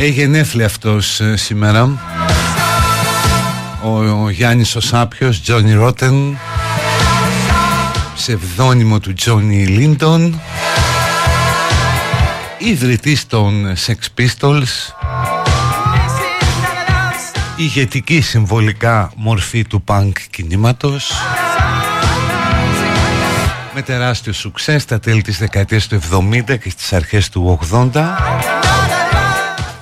Έχει γενέθλια αυτός ε, σήμερα. Ο, ο Γιάννης ο Σάπιος, Τζόνι Ρότεν ψευδόνυμο του Τζόνι Λίντον ιδρυτής των Sex Pistols. Ηγετική συμβολικά μορφή του punk κινήματος. Με τεράστιο σουξέ στα τέλη της δεκαετίας του 70 και στις αρχές του 80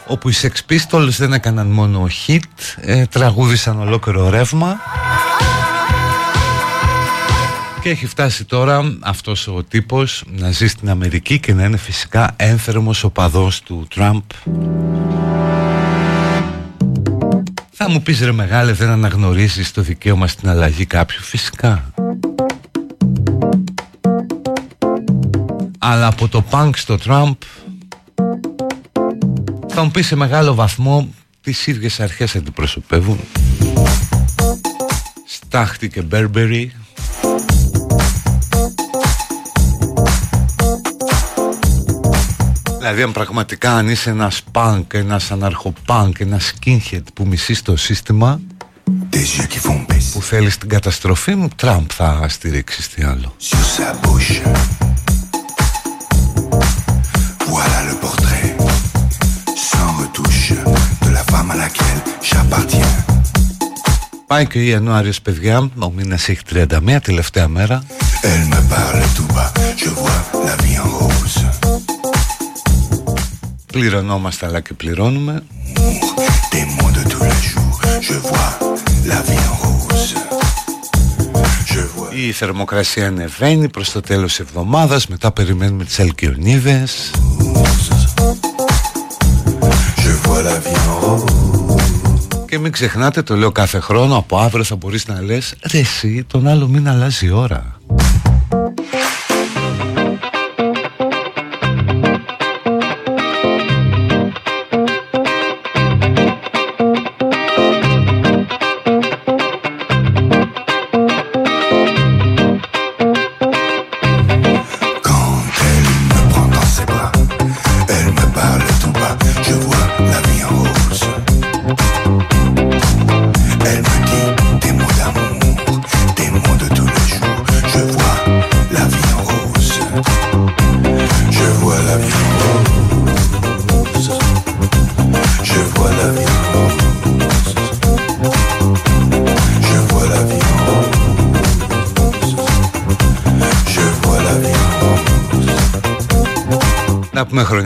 όπου οι Sex Pistols δεν έκαναν μόνο hit, ε, τραγούδισαν ολόκληρο ρεύμα. Και έχει φτάσει τώρα αυτός ο τύπος να ζει στην Αμερική και να είναι φυσικά ένθερμος οπαδός του Τραμπ. Θα μου πεις ρε μεγάλε δεν αναγνωρίζεις το δικαίωμα στην αλλαγή κάποιου φυσικά. Αλλά από το punk στο Τραμπ θα μου πεις σε μεγάλο βαθμό τις ίδιες αρχές αντιπροσωπεύουν. Στάχτη και Μπέρμπερι. Δηλαδή αν πραγματικά αν είσαι ένας πανκ, ένας αναρχοπάνκ, ένας skinhead που μισείς το σύστημα που θέλεις την καταστροφή μου, Τραμπ θα στηρίξεις τι άλλο Πάει και ο Ιανουάριος παιδιά Ο μήνας έχει 31 τελευταία μέρα. Elle me parle tout bas Je vois la vie en rose. Πληρωνόμαστε αλλά και πληρώνουμε. Des mots de tous les jours Je vois la vie en rose. Η θερμοκρασία ανεβαίνει προς το τέλος της εβδομάδας Μετά περιμένουμε τις αλκιονίδες Και μην ξεχνάτε, το λέω κάθε χρόνο Από αύριο θα μπορείς να λες Ρε εσύ, τον άλλο μήνα αλλάζει η ώρα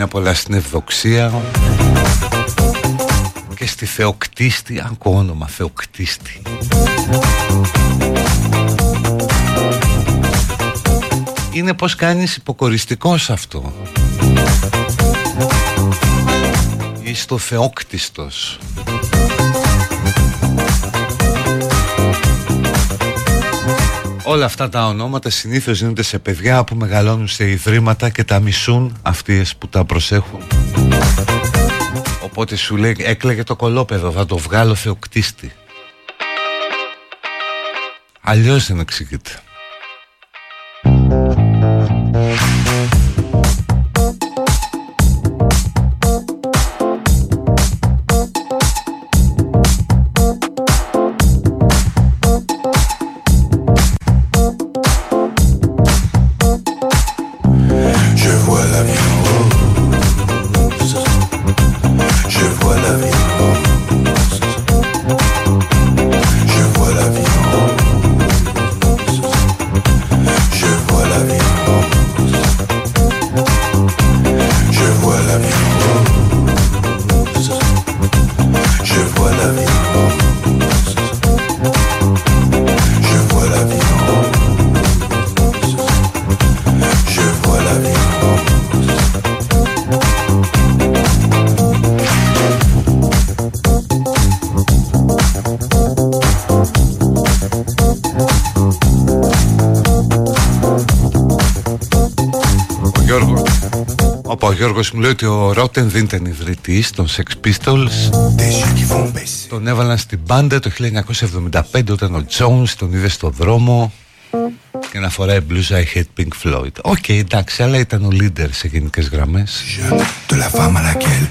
χρόνια πολλά στην Ευδοξία και στη Θεοκτίστη, αν όνομα Θεοκτίστη. Είναι πως κάνεις υποκοριστικός αυτό. Είσαι το Θεόκτιστος. Όλα αυτά τα ονόματα συνήθως γίνονται σε παιδιά που μεγαλώνουν σε ιδρύματα και τα μισούν αυτοί που τα προσέχουν. Οπότε σου λέει έκλαιγε το κολόπεδο, θα το βγάλω θεοκτίστη. Αλλιώς δεν εξηγείται. Γιώργος μου λέει ότι ο Ρότεν δεν ήταν ιδρυτής των Sex Pistols. Τον έβαλαν στην μπάντα το 1975 όταν ο Jones τον είδε στο δρόμο και να φοράει μπλούζα I hate Pink Floyd. OK okay, εντάξει αλλά ήταν ο leader σε γενικές γραμμές. De la femme à laquelle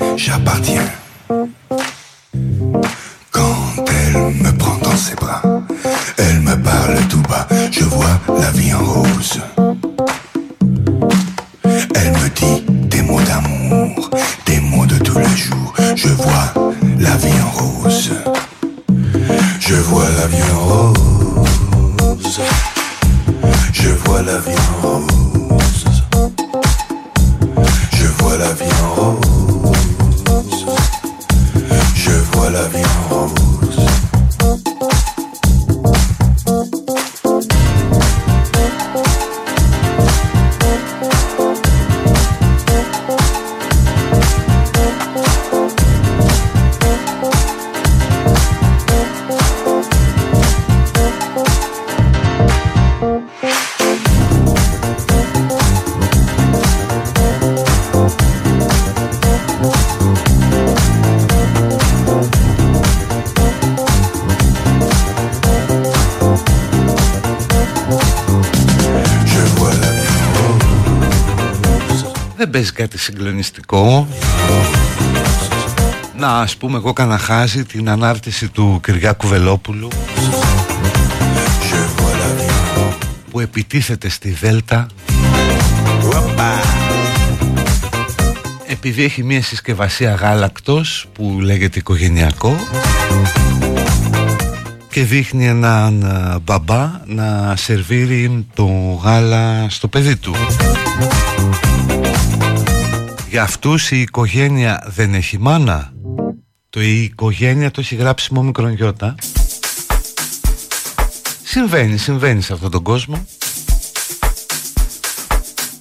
πούμε εγώ καναχάζει την ανάρτηση του Κυριάκου Βελόπουλου που επιτίθεται στη Δέλτα επειδή έχει μια συσκευασία γάλακτος που λέγεται οικογενειακό και δείχνει έναν ε, μπαμπά να σερβίρει το γάλα στο παιδί του. Για αυτούς η οικογένεια δεν έχει μάνα. Το η οικογένεια το έχει γράψει μόνο μικρονιώτα. Συμβαίνει, συμβαίνει σε αυτόν τον κόσμο.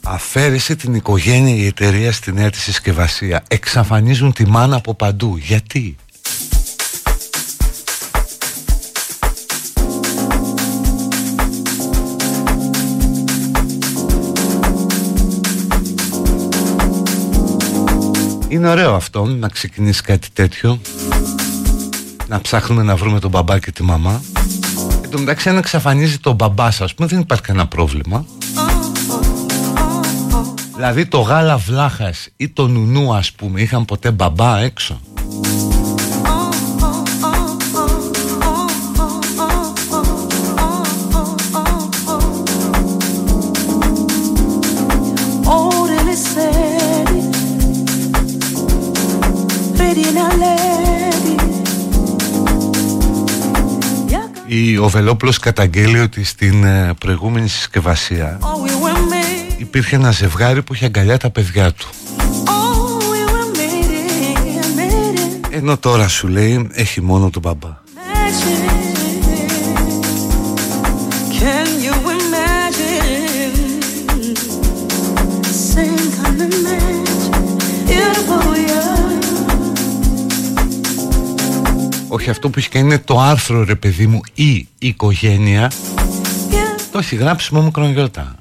Αφαίρεσε την οικογένεια η εταιρεία στη νέα της συσκευασία. Εξαφανίζουν τη μάνα από παντού. Γιατί; Είναι ωραίο αυτό να ξεκινήσει κάτι τέτοιο. Να ψάχνουμε να βρούμε τον μπαμπά και τη μαμά. Εν τω μεταξύ αν εξαφανίζει τον μπαμπά σας πούμε δεν υπάρχει κανένα πρόβλημα. Δηλαδή το γάλα βλάχας ή το νουνού ας πούμε είχαν ποτέ μπαμπά έξω; Ο Βελόπουλος καταγγέλει ότι στην ε, προηγούμενη συσκευασία υπήρχε ένα ζευγάρι που είχε αγκαλιά τα παιδιά του. Ενώ τώρα σου λέει έχει μόνο τον μπαμπά Όχι αυτό που έχει κάνει είναι το άρθρο ρε παιδί μου Η οικογένεια. Το έχει γράψει μόνο μικρονιώτα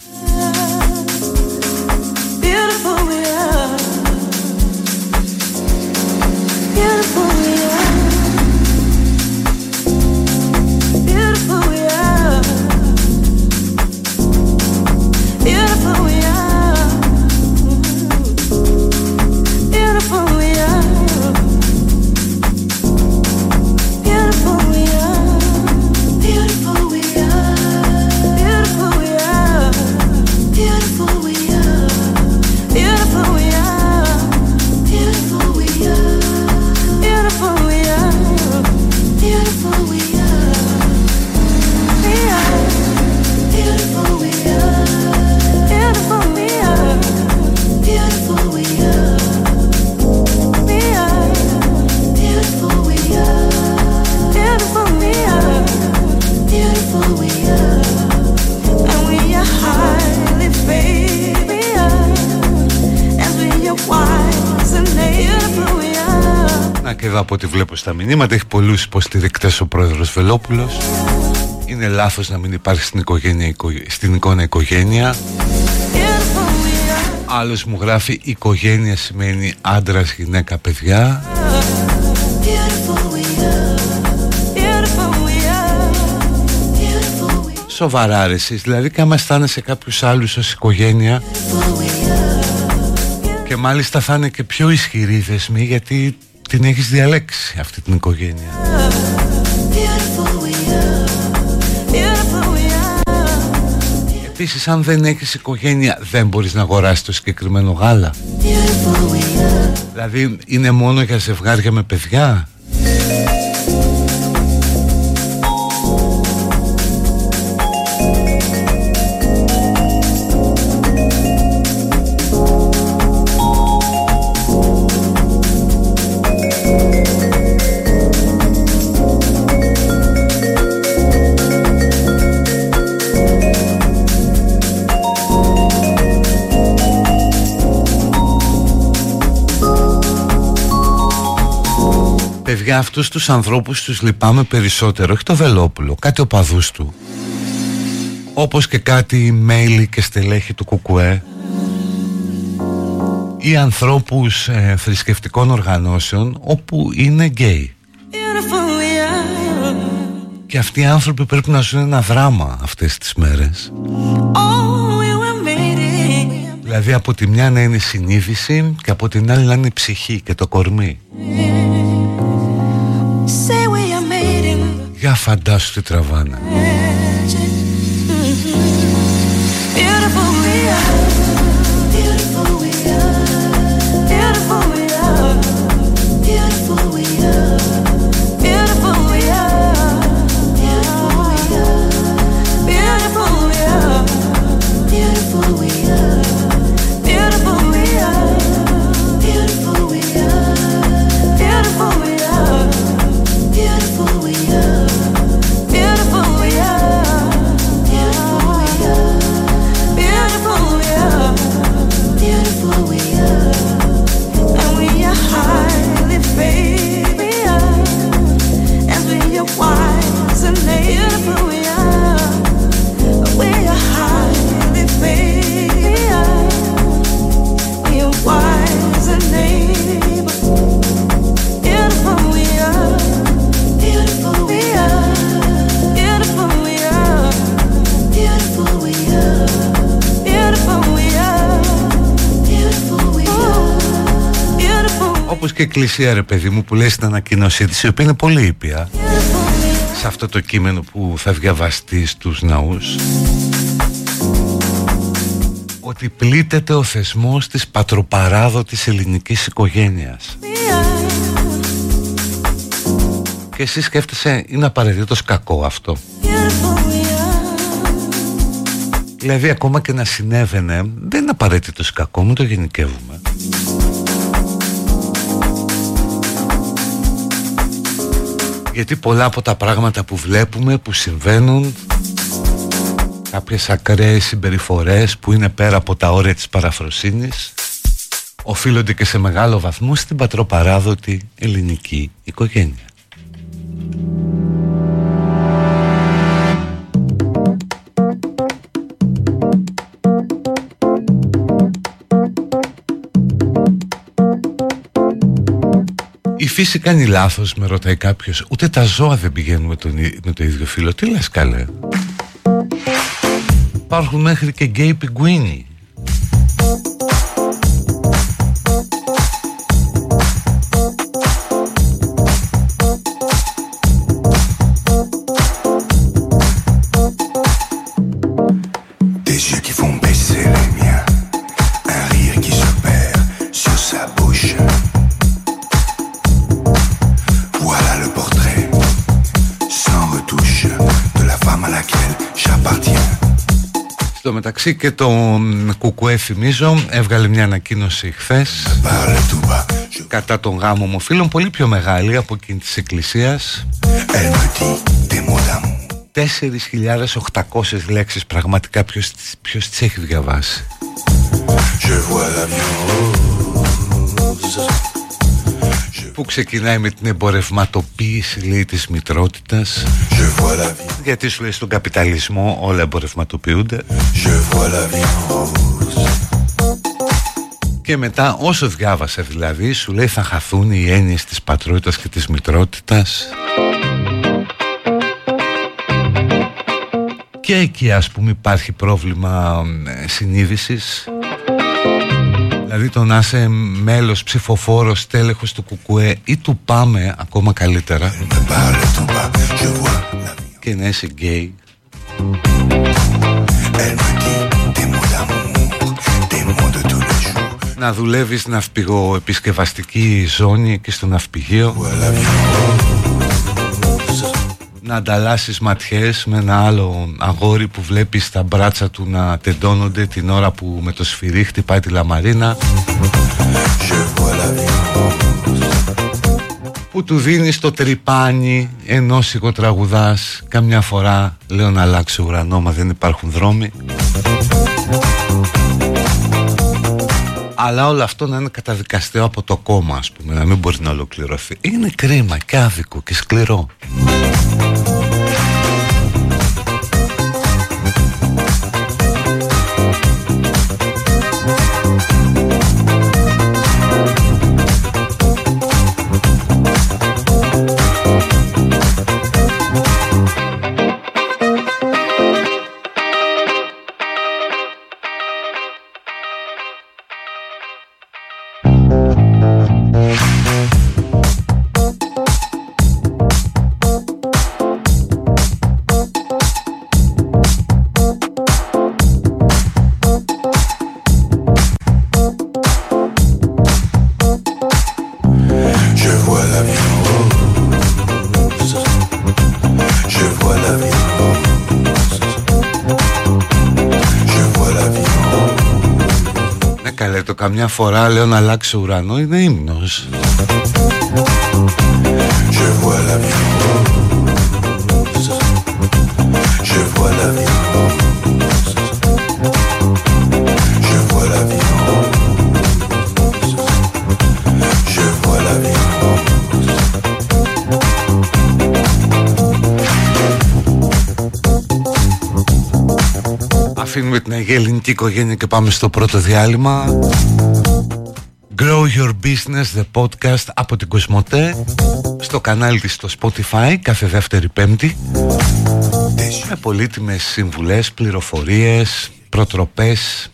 ό,τι βλέπω στα μηνύματα. Έχει πολλούς υποστηρικτές ο πρόεδρος Βελόπουλος. Είναι λάθος να μην υπάρχει στην, οικογένεια, στην εικόνα οικογένεια. Άλλος μου γράφει οικογένεια σημαίνει άντρας, γυναίκα, παιδιά Σοβαρά ρε εσείς, δηλαδή και άμα αισθάνεσαι κάποιους άλλους ως οικογένεια και μάλιστα θα είναι και πιο ισχυροί δεσμοί γιατί την έχεις διαλέξει αυτή την οικογένεια. Επίσης αν δεν έχεις οικογένεια δεν μπορείς να αγοράσεις το συγκεκριμένο γάλα. Δηλαδή είναι μόνο για ζευγάρια με παιδιά; Για αυτούς τους ανθρώπους τους λυπάμαι περισσότερο Όχι το Βελόπουλο, κάτι οπαδούς του. Όπως και κάτι μέλη και στελέχη του Κουκουέ Ή ανθρώπους ε, θρησκευτικών οργανώσεων Όπου είναι γκέι. Και αυτοί οι άνθρωποι πρέπει να ζουν ένα δράμα αυτές τις μέρες. Δηλαδή από τη μια να είναι η συνείδηση Και από την άλλη να είναι η ψυχή και το κορμί. Για φαντάσου τι τραβάνε και η εκκλησία ρε παιδί μου που λέει στην ανακοίνωσή της η οποία είναι πολύ ήπια σε αυτό το κείμενο που θα διαβαστεί στους ναούς ότι πλήττεται ο θεσμός της πατροπαράδοτης ελληνικής οικογένειας. Και εσύ σκέφτεσαι είναι απαραίτητος κακό αυτό. Δηλαδή ακόμα και να συνέβαινε δεν είναι απαραίτητος κακό, μην το γενικεύουμε Γιατί πολλά από τα πράγματα που βλέπουμε, που συμβαίνουν Κάποιες ακραίες συμπεριφορές που είναι πέρα από τα όρια της παραφροσύνης Οφείλονται και σε μεγάλο βαθμό στην πατροπαράδοτη ελληνική οικογένεια φύση κάνει λάθος με ρωτάει κάποιος. Ούτε τα ζώα δεν πηγαίνουν με, τον, με το ίδιο φύλλο. Τι λες καλέ; Υπάρχουν μέχρι και γκέι πιγκουίνι μεταξύ και το Κουκουέ θυμίζω έβγαλε μια ανακοίνωση χθες. Κατά τον γάμο ομοφύλων πολύ πιο μεγάλη από εκείνη της εκκλησίας. 4.800 λέξεις πραγματικά ποιος, ποιος τις έχει διαβάσει που ξεκινάει με την εμπορευματοποίηση λέει της μητρότητας. Γιατί σου λέει στον καπιταλισμό όλα εμπορευματοποιούνται. Και μετά όσο διάβασε δηλαδή σου λέει θα χαθούν οι έννοιες της πατρότητας και της μητρότητας. Και εκεί ας πούμε υπάρχει πρόβλημα ε, συνείδησης Δηλαδή το να είσαι μέλος, ψηφοφόρος, τέλεχος του Κουκουέ ή του Πάμε ακόμα καλύτερα. Και να είσαι γκέι. Να δουλεύεις ναυπηγό επισκευαστική ζώνη και στο ναυπηγείο να ανταλλάσσεις ματιές με ένα άλλο αγόρι που βλέπεις τα μπράτσα του να τεντώνονται την ώρα που με το σφυρί χτυπάει τη λαμαρίνα. Που του δίνεις το τρυπάνι ενώ σιγοτραγουδάς καμιά φορά λέω να αλλάξει ουρανό μα δεν υπάρχουν δρόμοι αλλά όλο αυτό να είναι καταδικαστέο από το κόμμα ας πούμε να μην μπορεί να ολοκληρωθεί. Είναι κρίμα και άδικο και σκληρό φορά λέω να αλλάξει ουρανό είναι ύμνος. Αφήνουμε την Αγία Ελληνική οικογένεια και πάμε στο πρώτο διάλειμμα Grow Your Business The Podcast από την Κοσμοτέ στο κανάλι της στο Spotify κάθε δεύτερη πέμπτη με πολύτιμες συμβουλές, πληροφορίες, προτροπές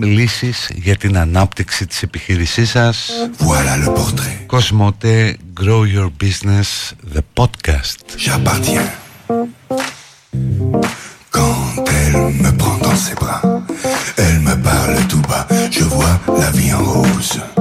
λύσεις για την ανάπτυξη της επιχείρησής σας Voilà le portrait Κοσμοτέ Grow Your Business The Podcast J'appartiens Quand elle me prend dans ses bras Elle me parle tout bas Je vois la vie en rose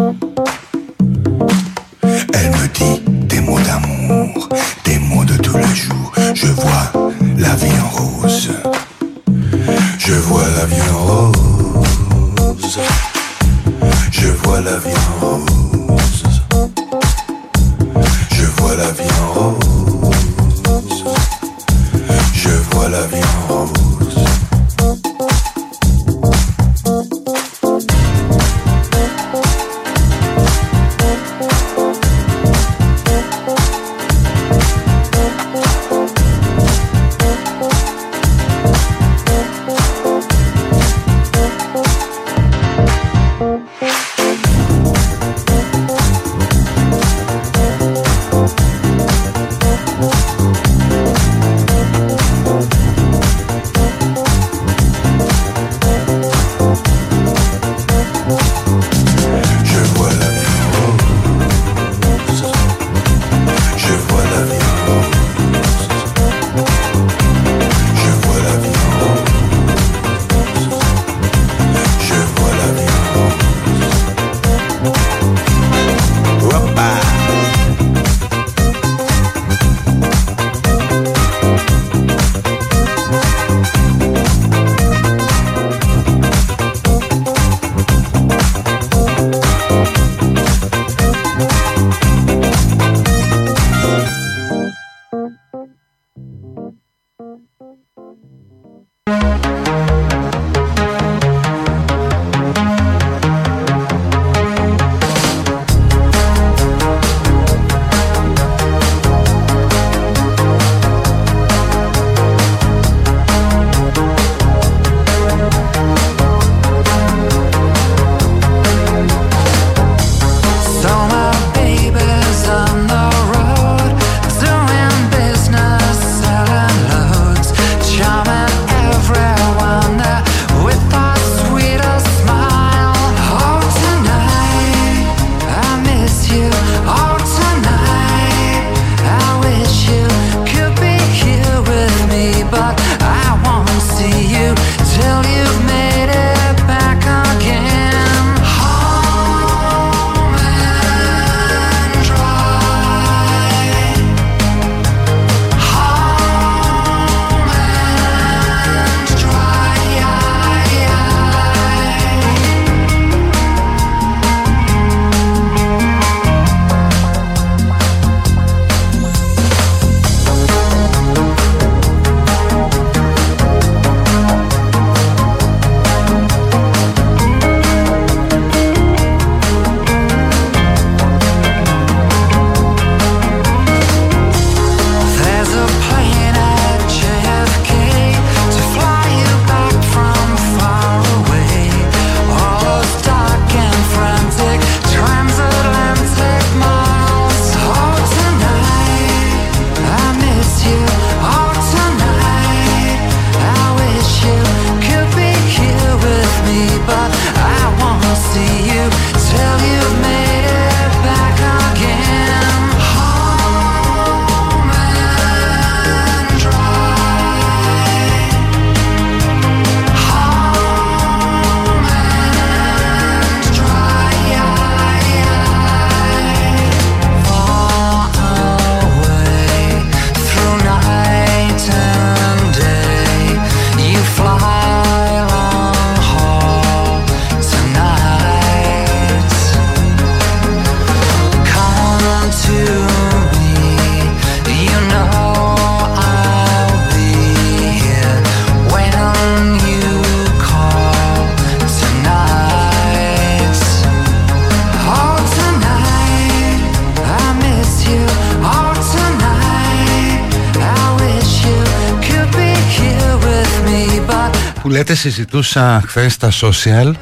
συζητούσα χθες στα social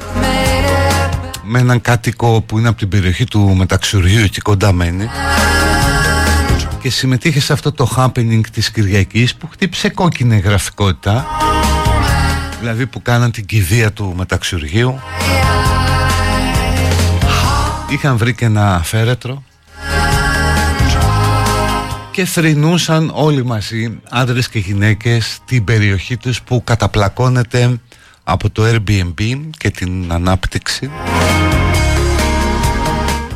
με έναν κάτοικο που είναι από την περιοχή του Μεταξουριού εκεί κοντά μένει και συμμετείχε σε αυτό το happening της Κυριακής που χτύπησε κόκκινη γραφικότητα Δηλαδή που κάναν την κηδεία του μεταξιουργείου Είχαν βρει και ένα φέρετρο και θρυνούσαν όλοι μαζί άντρες και γυναίκες την περιοχή τους που καταπλακώνεται από το Airbnb και την ανάπτυξη.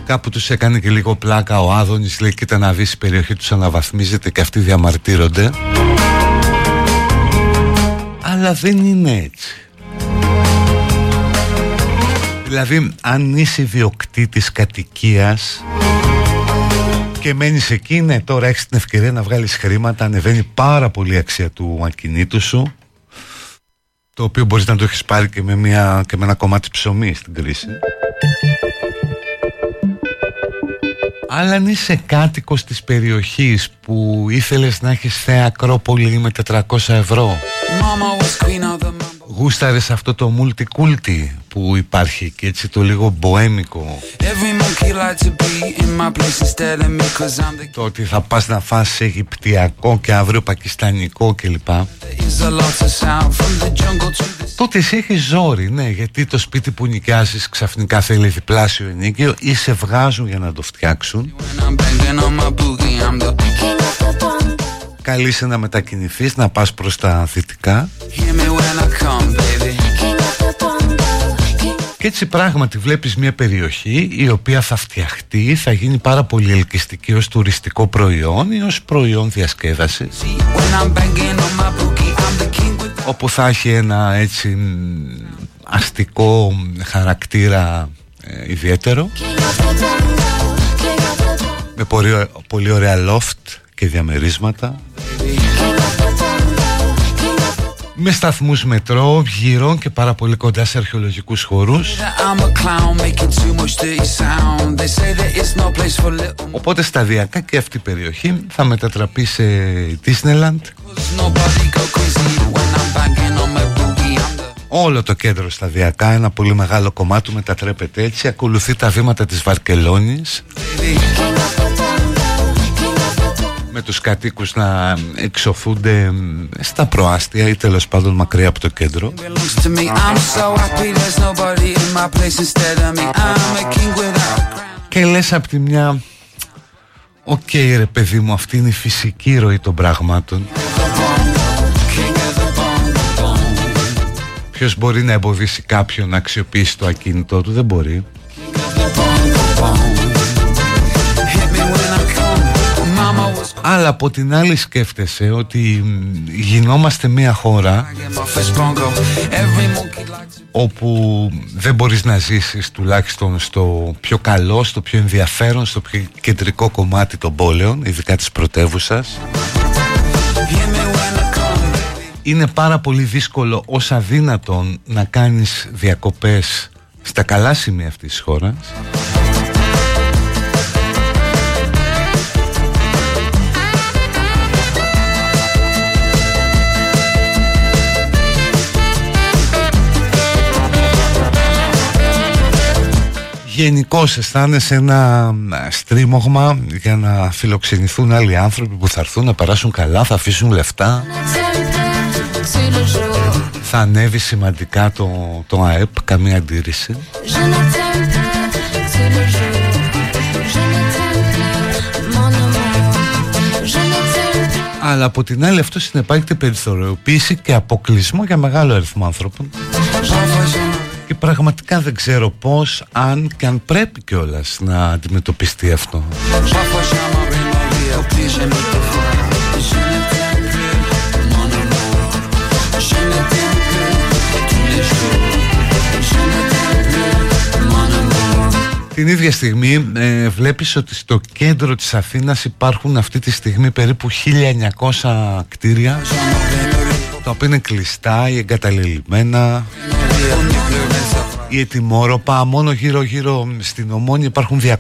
Κάπου τους έκανε και λίγο πλάκα ο Άδωνης λέει κοίτα να δεις η περιοχή τους αναβαθμίζεται και αυτοί διαμαρτύρονται Αλλά δεν είναι έτσι. Δηλαδή αν είσαι ιδιοκτήτης κατοικίας και μένεις εκεί, ναι, τώρα έχεις την ευκαιρία να βγάλεις χρήματα, ανεβαίνει πάρα πολύ η αξία του ακινήτου σου το οποίο μπορείς να το έχεις πάρει και με, μια, και με ένα κομμάτι ψωμί στην κρίση. Αλλά αν είσαι κάτοικος της περιοχής που ήθελες να έχεις θέα Ακρόπολη με 400 ευρώ. Γούσταρες αυτό το multiculti που υπάρχει και έτσι το λίγο μποέμικο. Το ότι θα πας να φας Αιγυπτιακό και αύριο Πακιστανικό κλπ. Τότε σε έχεις ζόρι, ναι, γιατί το σπίτι που νοικιάζεις ξαφνικά θέλει διπλάσιο ενίκιο ή σε βγάζουν για να το φτιάξουν Καλείσαι να μετακινηθείς, να πας προς τα δυτικά και έτσι πράγματι βλέπεις μια περιοχή η οποία θα φτιαχτεί, θα γίνει πάρα πολύ ελκυστική ως τουριστικό προϊόν ή ως προϊόν διασκέδασης. Όπου θα έχει ένα έτσι αστικό χαρακτήρα ε, ιδιαίτερο με πολύ, πολύ ωραία loft και διαμερίσματα. Με σταθμούς μετρό, γύρω και πάρα πολύ κοντά σε αρχαιολογικούς χώρους Οπότε σταδιακά και αυτή η περιοχή θα μετατραπεί σε Disneyland. Όλο το κέντρο σταδιακά, ένα πολύ μεγάλο κομμάτι μετατρέπεται έτσι. Ακολουθεί τα βήματα της Βαρκελόνης με τους κατοίκους να εξοφούνται στα προάστια ή τέλος πάντων μακριά από το κέντρο. Και λες από τη μια OK okay, ρε παιδί μου αυτή είναι η φυσική ροή των πραγμάτων Ποιος μπορεί να εμποδίσει κάποιον να αξιοποιήσει το ακίνητό του; Δεν μπορεί αλλά από την άλλη σκέφτεσαι ότι γινόμαστε μια χώρα όπου δεν μπορείς να ζήσεις τουλάχιστον στο πιο καλό, στο πιο ενδιαφέρον, στο πιο κεντρικό κομμάτι των πόλεων, ειδικά της πρωτεύουσας. Είναι πάρα πολύ δύσκολο ως αδύνατον να κάνεις διακοπές στα καλά σημεία αυτής της χώρας Γενικώς αισθάνεσαι ένα στρίμωγμα για να φιλοξενηθούν άλλοι άνθρωποι που θα έρθουν να περάσουν καλά, θα αφήσουν λεφτά. Θα ανέβει σημαντικά το, το ΑΕΠ, καμία αντίρρηση. Αλλά από την άλλη αυτό συνεπάγεται περιθωριοποίηση και αποκλεισμό για μεγάλο αριθμό άνθρωπων και πραγματικά δεν ξέρω πώς, αν και αν πρέπει κιόλας να αντιμετωπιστεί αυτό. Την ίδια στιγμή ε, βλέπεις ότι στο κέντρο της Αθήνας υπάρχουν αυτή τη στιγμή περίπου 1900 κτίρια τα οποία είναι κλειστά ή εγκαταλελειμμένα η ετοιμόρροπα μόνο γύρω γύρω στην Ομόνη υπάρχουν 200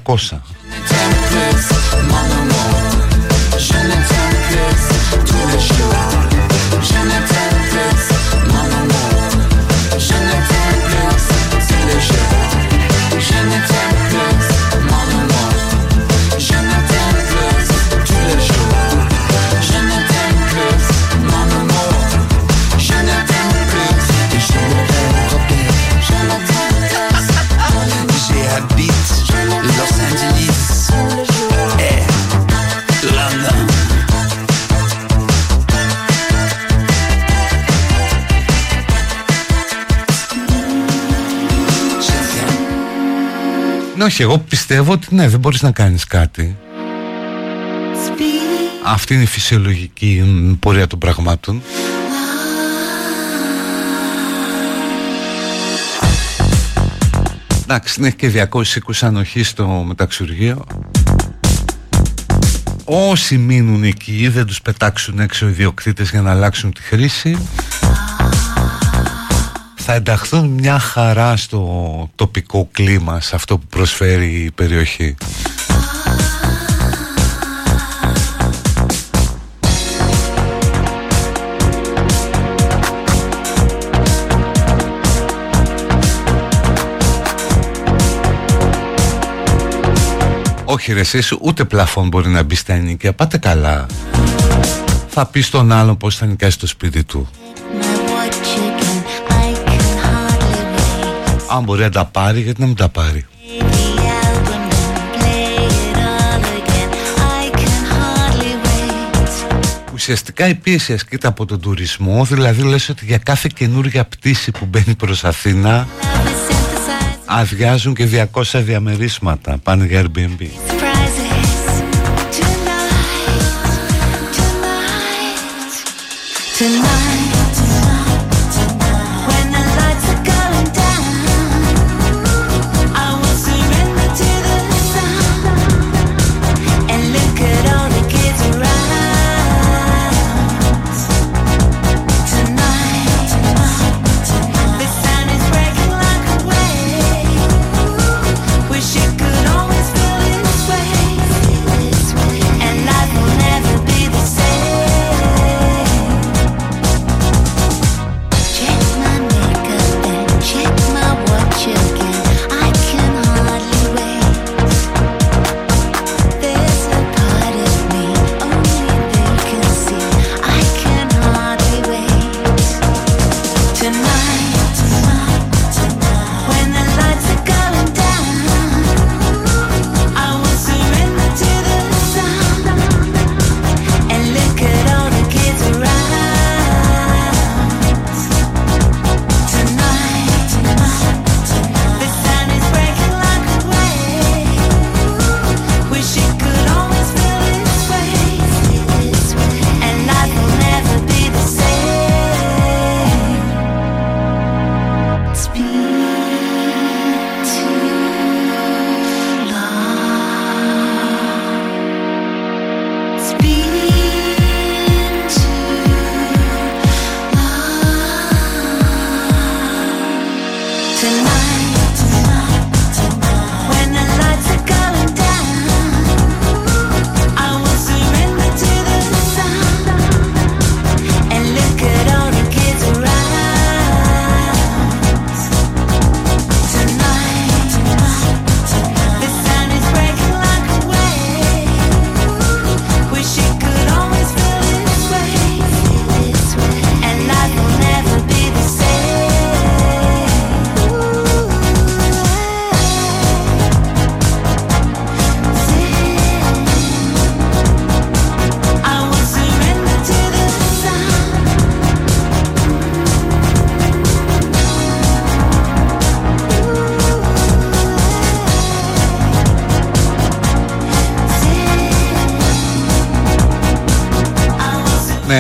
Ναι, όχι, εγώ πιστεύω ότι ναι, δεν μπορείς να κάνεις κάτι. Αυτή είναι η φυσιολογική πορεία των πραγμάτων. Εντάξει, έχει και 220 ανοχή στο μεταξουργείο. Όσοι μείνουν εκεί δεν τους πετάξουν έξω οι διοκτήτες για να αλλάξουν τη χρήση θα ενταχθούν μια χαρά στο τοπικό κλίμα σε αυτό που προσφέρει η περιοχή. Όχι ρε εσείς, ούτε πλαφόν μπορεί να μπει στα ενοικία Πάτε καλά. Θα πεις στον άλλο πως θα νοικιάσει το σπίτι του Αν μπορεί να τα πάρει γιατί να μην τα πάρει; Ουσιαστικά η πίεση ασκείται από τον τουρισμό Δηλαδή λες ότι για κάθε καινούργια πτήση που μπαίνει προς Αθήνα αδειάζουν και 200 διαμερίσματα πάνε για Airbnb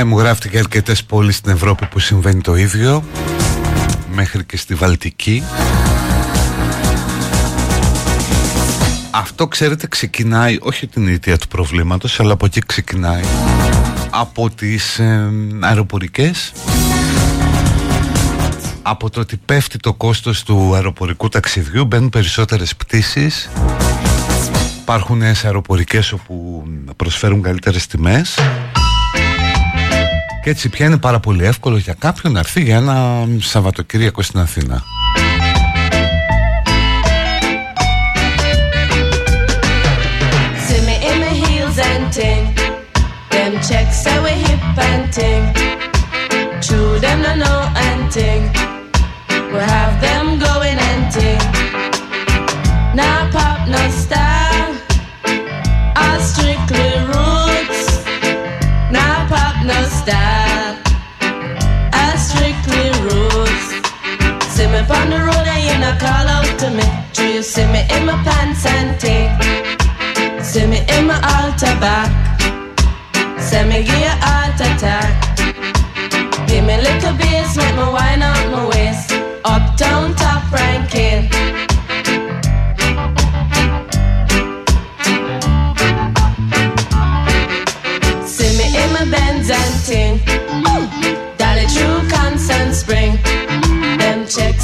μου γράφτηκε και αρκετές πόλεις στην Ευρώπη που συμβαίνει το ίδιο Μέχρι και στη Βαλτική. Αυτό ξέρετε ξεκινάει όχι την αιτία του προβλήματος Αλλά από εκεί ξεκινάει. Από τις ε, αεροπορικές Από το ότι πέφτει το κόστος του αεροπορικού ταξιδιού Μπαίνουν περισσότερες πτήσεις Υπάρχουν νέες αεροπορικές όπου προσφέρουν καλύτερες τιμές και έτσι πια είναι πάρα πολύ εύκολο για κάποιον να έρθει για ένα Σαββατοκύριακο στην Αθήνα. checks say we no style. me on the road and you not call out to me. Do you see me in my pants and ting? See me in my altar back. Send me give you heart attack. Give me little bass, make me wine out my waist. Uptown top ranking.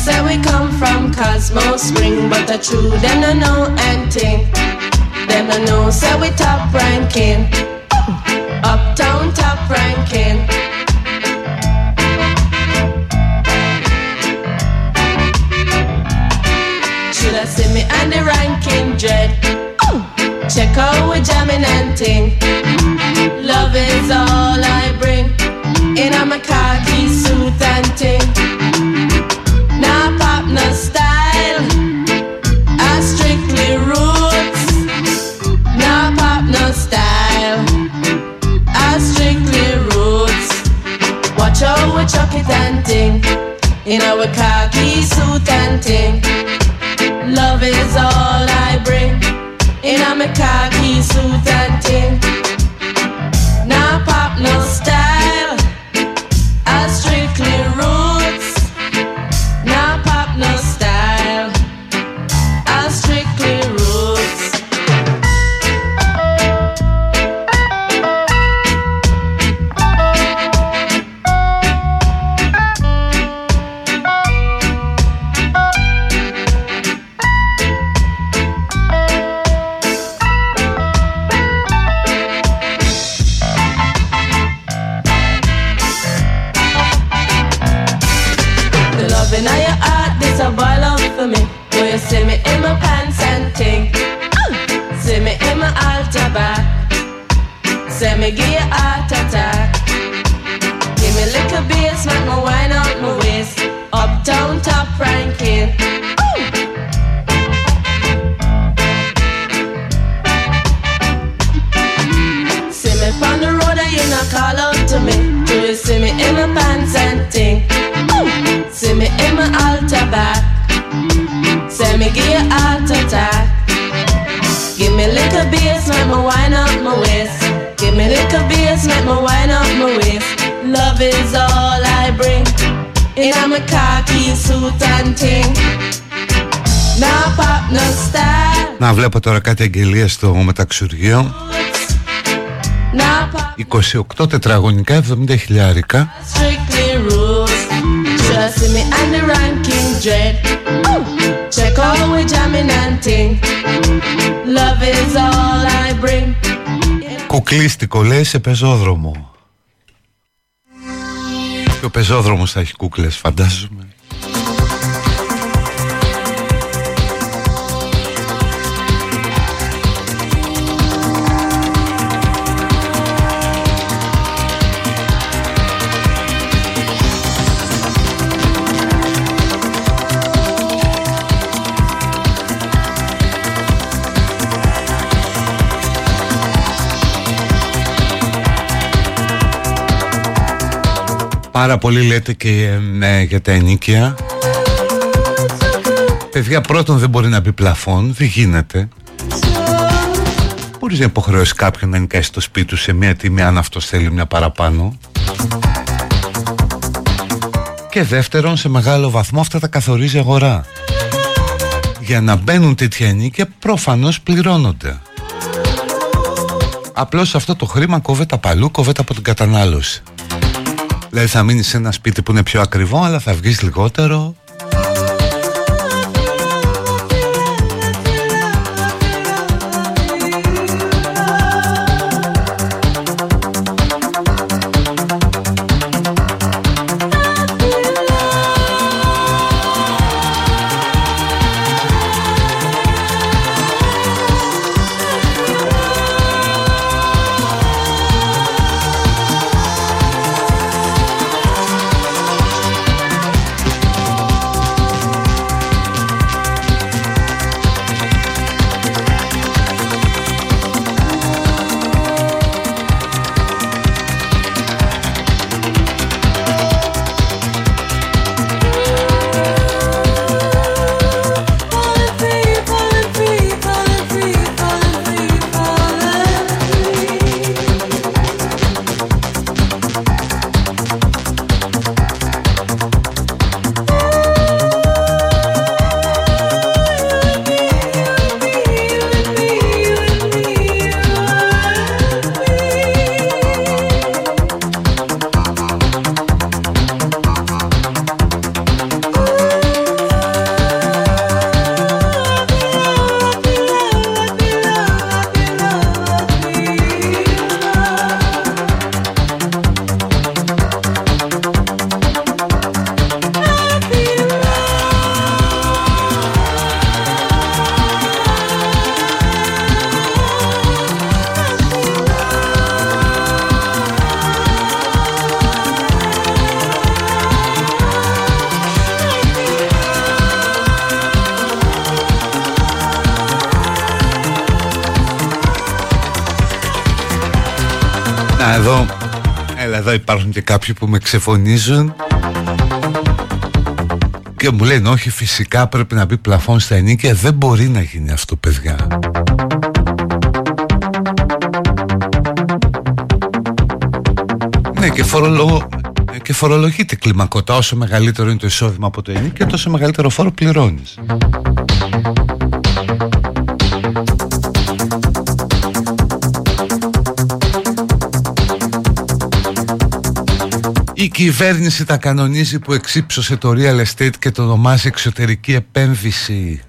Say we come from Cosmo Spring, but the true them no know anything. Them no know say we top ranking. Uptown top ranking. Should I see me on the ranking dread? Check out we jamming and ting. Love is all I bring. In a khaki suit and ting. In our khaki suit and ting. Love is all I bring. In my khaki suit and ting. Nah pop no style. Khaki suit and ting. Now pop no style. Να βλέπω τώρα κάτι αγγελία στο μεταξουργείο Now pop 28 τετραγωνικά 70 χιλιάρικα strictly rules. Trust me Και ο πεζόδρομος θα έχει κούκλες φαντάζομαι Πάρα πολύ λέτε και ε, ναι, για τα ενίκαια Παιδιά πρώτον δεν μπορεί να μπει πλαφόν Δεν γίνεται. Μπορείς να υποχρεώσεις κάποιον να νοικάσει το σπίτι του σε μια τιμή αν αυτός θέλει μια παραπάνω. Και δεύτερον σε μεγάλο βαθμό αυτά τα καθορίζει η αγορά. Για να μπαίνουν τέτοια ενίκαια προφανώς πληρώνονται. Απλώς αυτό το χρήμα κόβεται απαλού, κόβεται από την κατανάλωση Δηλαδή θα μείνεις σε ένα σπίτι που είναι πιο ακριβό αλλά θα βγεις λιγότερο εδώ. Υπάρχουν και κάποιοι που με ξεφωνίζουν. Και μου λένε όχι φυσικά πρέπει να μπει πλαφόν στα ενίκια δεν μπορεί να γίνει αυτό παιδιά. Ναι και, φορολο... και φορολογείται κλιμακωτά. Όσο μεγαλύτερο είναι το εισόδημα από το ενίκιο τόσο μεγαλύτερο φόρο πληρώνεις Η κυβέρνηση τα κανονίζει που εξύψωσε το real estate και το ονομάζει εξωτερική επένδυση.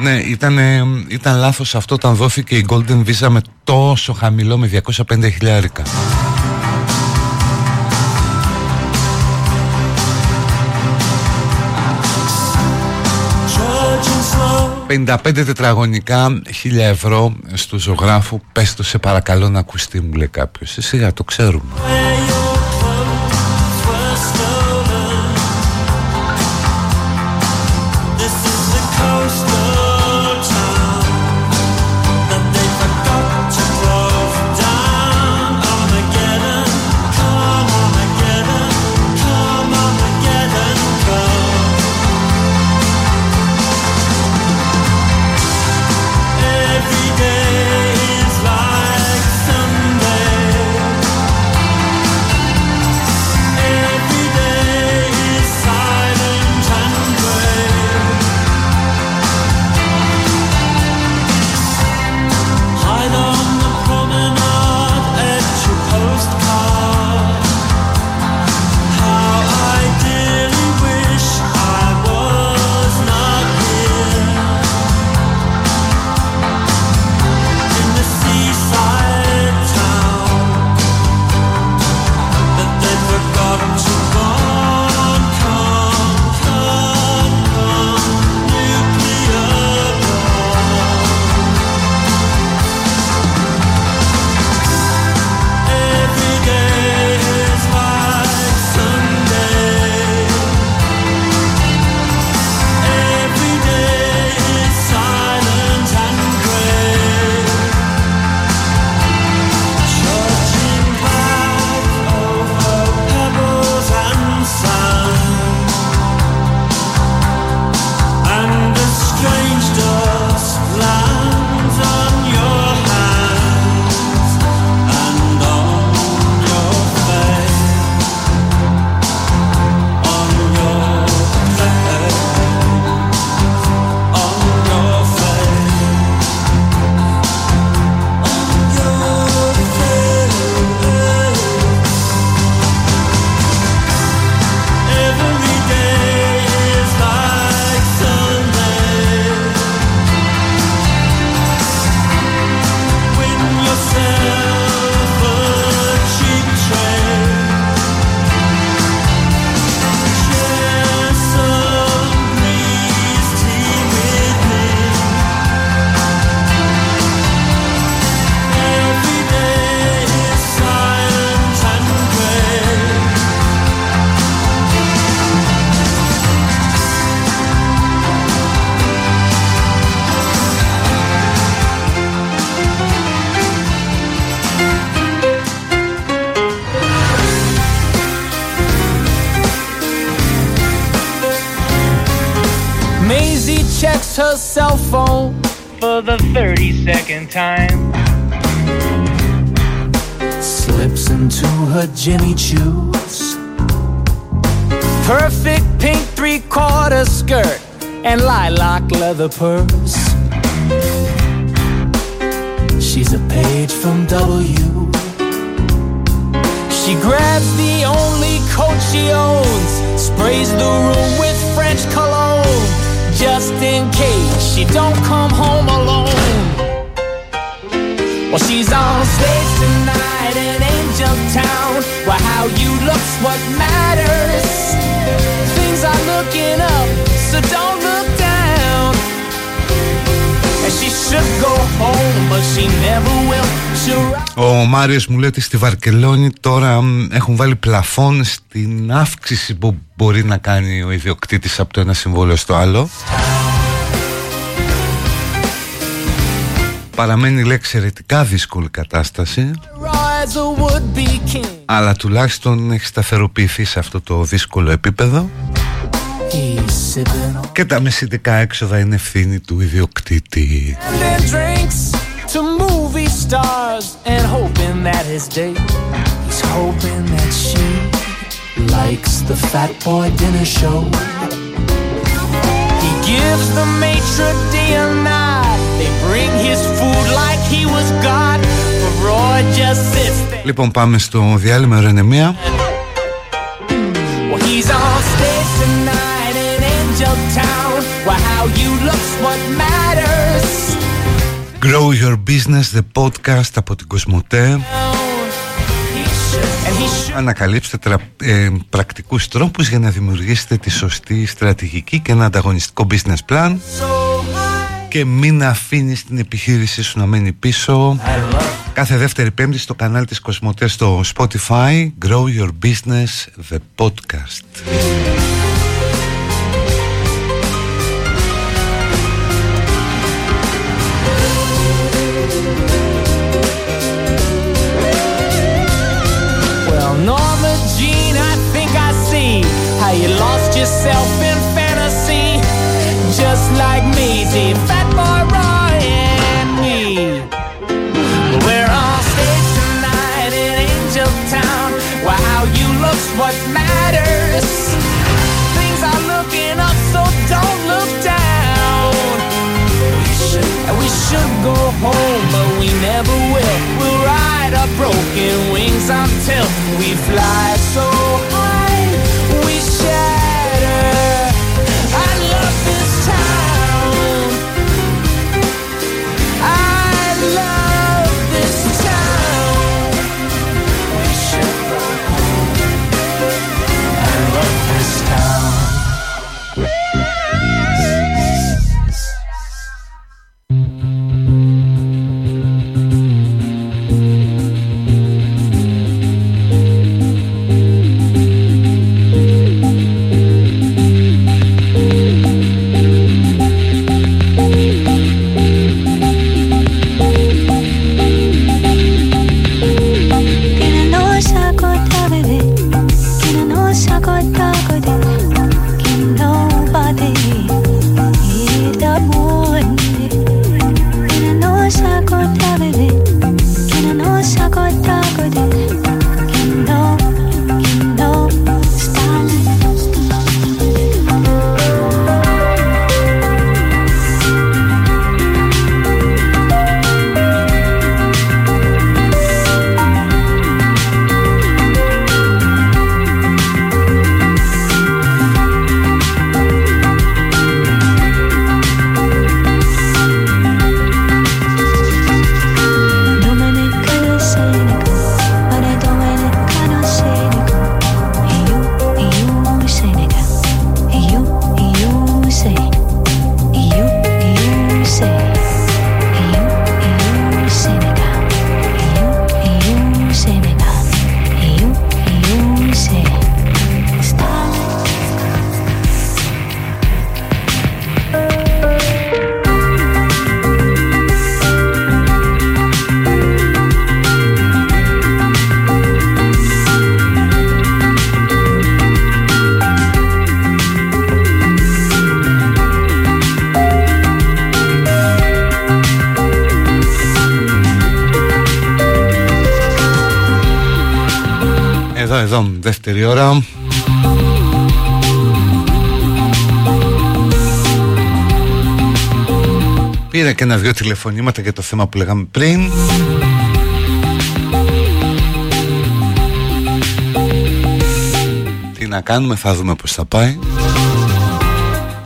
Ναι, ήταν, ήταν λάθος αυτό όταν δόθηκε η Golden Visa με τόσο χαμηλό με 250 χιλιάρικα. 55 τετραγωνικά 1000 ευρώ στο ζωγράφο. Πες το σε παρακαλώ να ακουστεί μου λέει κάποιος. Ε, Σιγά το ξέρουμε Jimmy Choo's. Perfect pink three quarter skirt and lilac leather purse. Μάριος μου λέει ότι στη Βαρκελόνη τώρα έχουν βάλει πλαφόν στην αύξηση που μπορεί να κάνει ο ιδιοκτήτης από το ένα συμβόλαιο στο άλλο. Παραμένει λέει εξαιρετικά δύσκολη κατάσταση. Αλλά τουλάχιστον έχει σταθεροποιηθεί σε αυτό το δύσκολο επίπεδο. Και τα μεσητικά έξοδα είναι ευθύνη του ιδιοκτήτη to movie stars and hoping that his date he's hoping that she likes the fat boy dinner show he gives the maitre d a nod they bring his food like he was god but Roy just sits there Λοιπόν πάμε στο διάλειμμα Ρενεμία well, he's on stage tonight in Angel Town well, how you look's what matters Grow Your Business, the podcast από την Κοσμοτέ. Ανακαλύψτε τρα, ε, πρακτικούς τρόπους για να δημιουργήσετε τη σωστή στρατηγική και ένα ανταγωνιστικό business plan. Και μην αφήνεις την επιχείρηση σου να μένει πίσω. Κάθε δεύτερη πέμπτη στο κανάλι της Κοσμοτέ στο Spotify. Grow Your Business, the podcast how you lost yourself in fantasy, just like Maisie, Fat Boy Roy, and me. We're on stage tonight in Angel Town. How you look's what matters. Things are looking up, so don't look down. We should, we should go home, but we never will. We'll ride our broken wings until we fly δεύτερη ώρα. Πήρα και ένα-δυο τηλεφωνήματα για το θέμα που λέγαμε πριν. Τι να κάνουμε, θα δούμε πως θα πάει.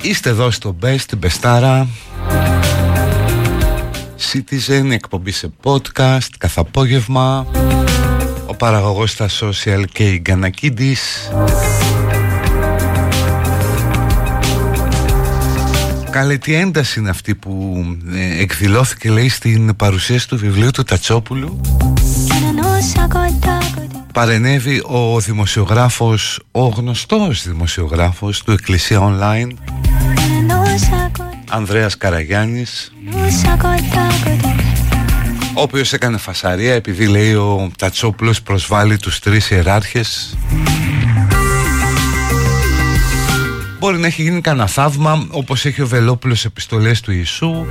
Είστε εδώ στο Best, στην Μπεστάρα. Citizen, εκπομπή σε podcast, καθαπόγευμα ο παραγωγός στα social και η Γκανακίδης Καλέ τι ένταση είναι αυτή που ε, εκδηλώθηκε λέει στην παρουσίαση του βιβλίου του Τατσόπουλου. Παρενέβη ο δημοσιογράφος, ο γνωστός δημοσιογράφος του Εκκλησία Online Ανδρέας Καραγιάννης ο οποίος έκανε φασαρία επειδή λέει ο Τατσόπουλος προσβάλλει τους τρεις ιεράρχες. Μπορεί να έχει γίνει κανένα θαύμα όπως έχει ο Βελόπουλος επιστολές του Ιησού.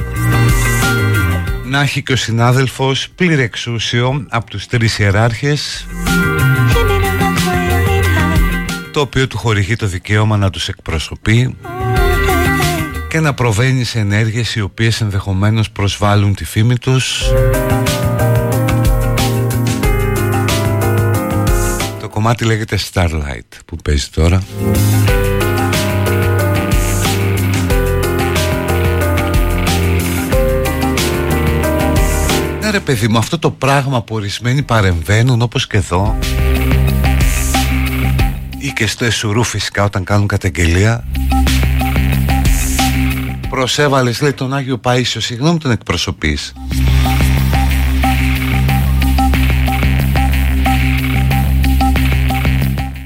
Να έχει και ο συνάδελφος πλήρη εξούσιο από τους τρεις ιεράρχες. Το οποίο του χορηγεί το δικαίωμα να τους εκπροσωπεί και να προβαίνει σε ενέργειες οι οποίες ενδεχομένως προσβάλλουν τη φήμη τους. Το κομμάτι λέγεται Starlight που παίζει τώρα. Ναι ρε παιδί μου αυτό το πράγμα που ορισμένοι παρεμβαίνουν όπως και εδώ ή και στο Εσουρού φυσικά όταν κάνουν καταγγελία προσέβαλες λέει τον Άγιο Παΐσιο συγγνώμη τον εκπροσωπείς.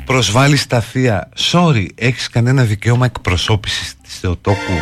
Προσβάλλεις τα θεία. Sorry έχεις κανένα δικαίωμα εκπροσώπησης της Θεοτόκου;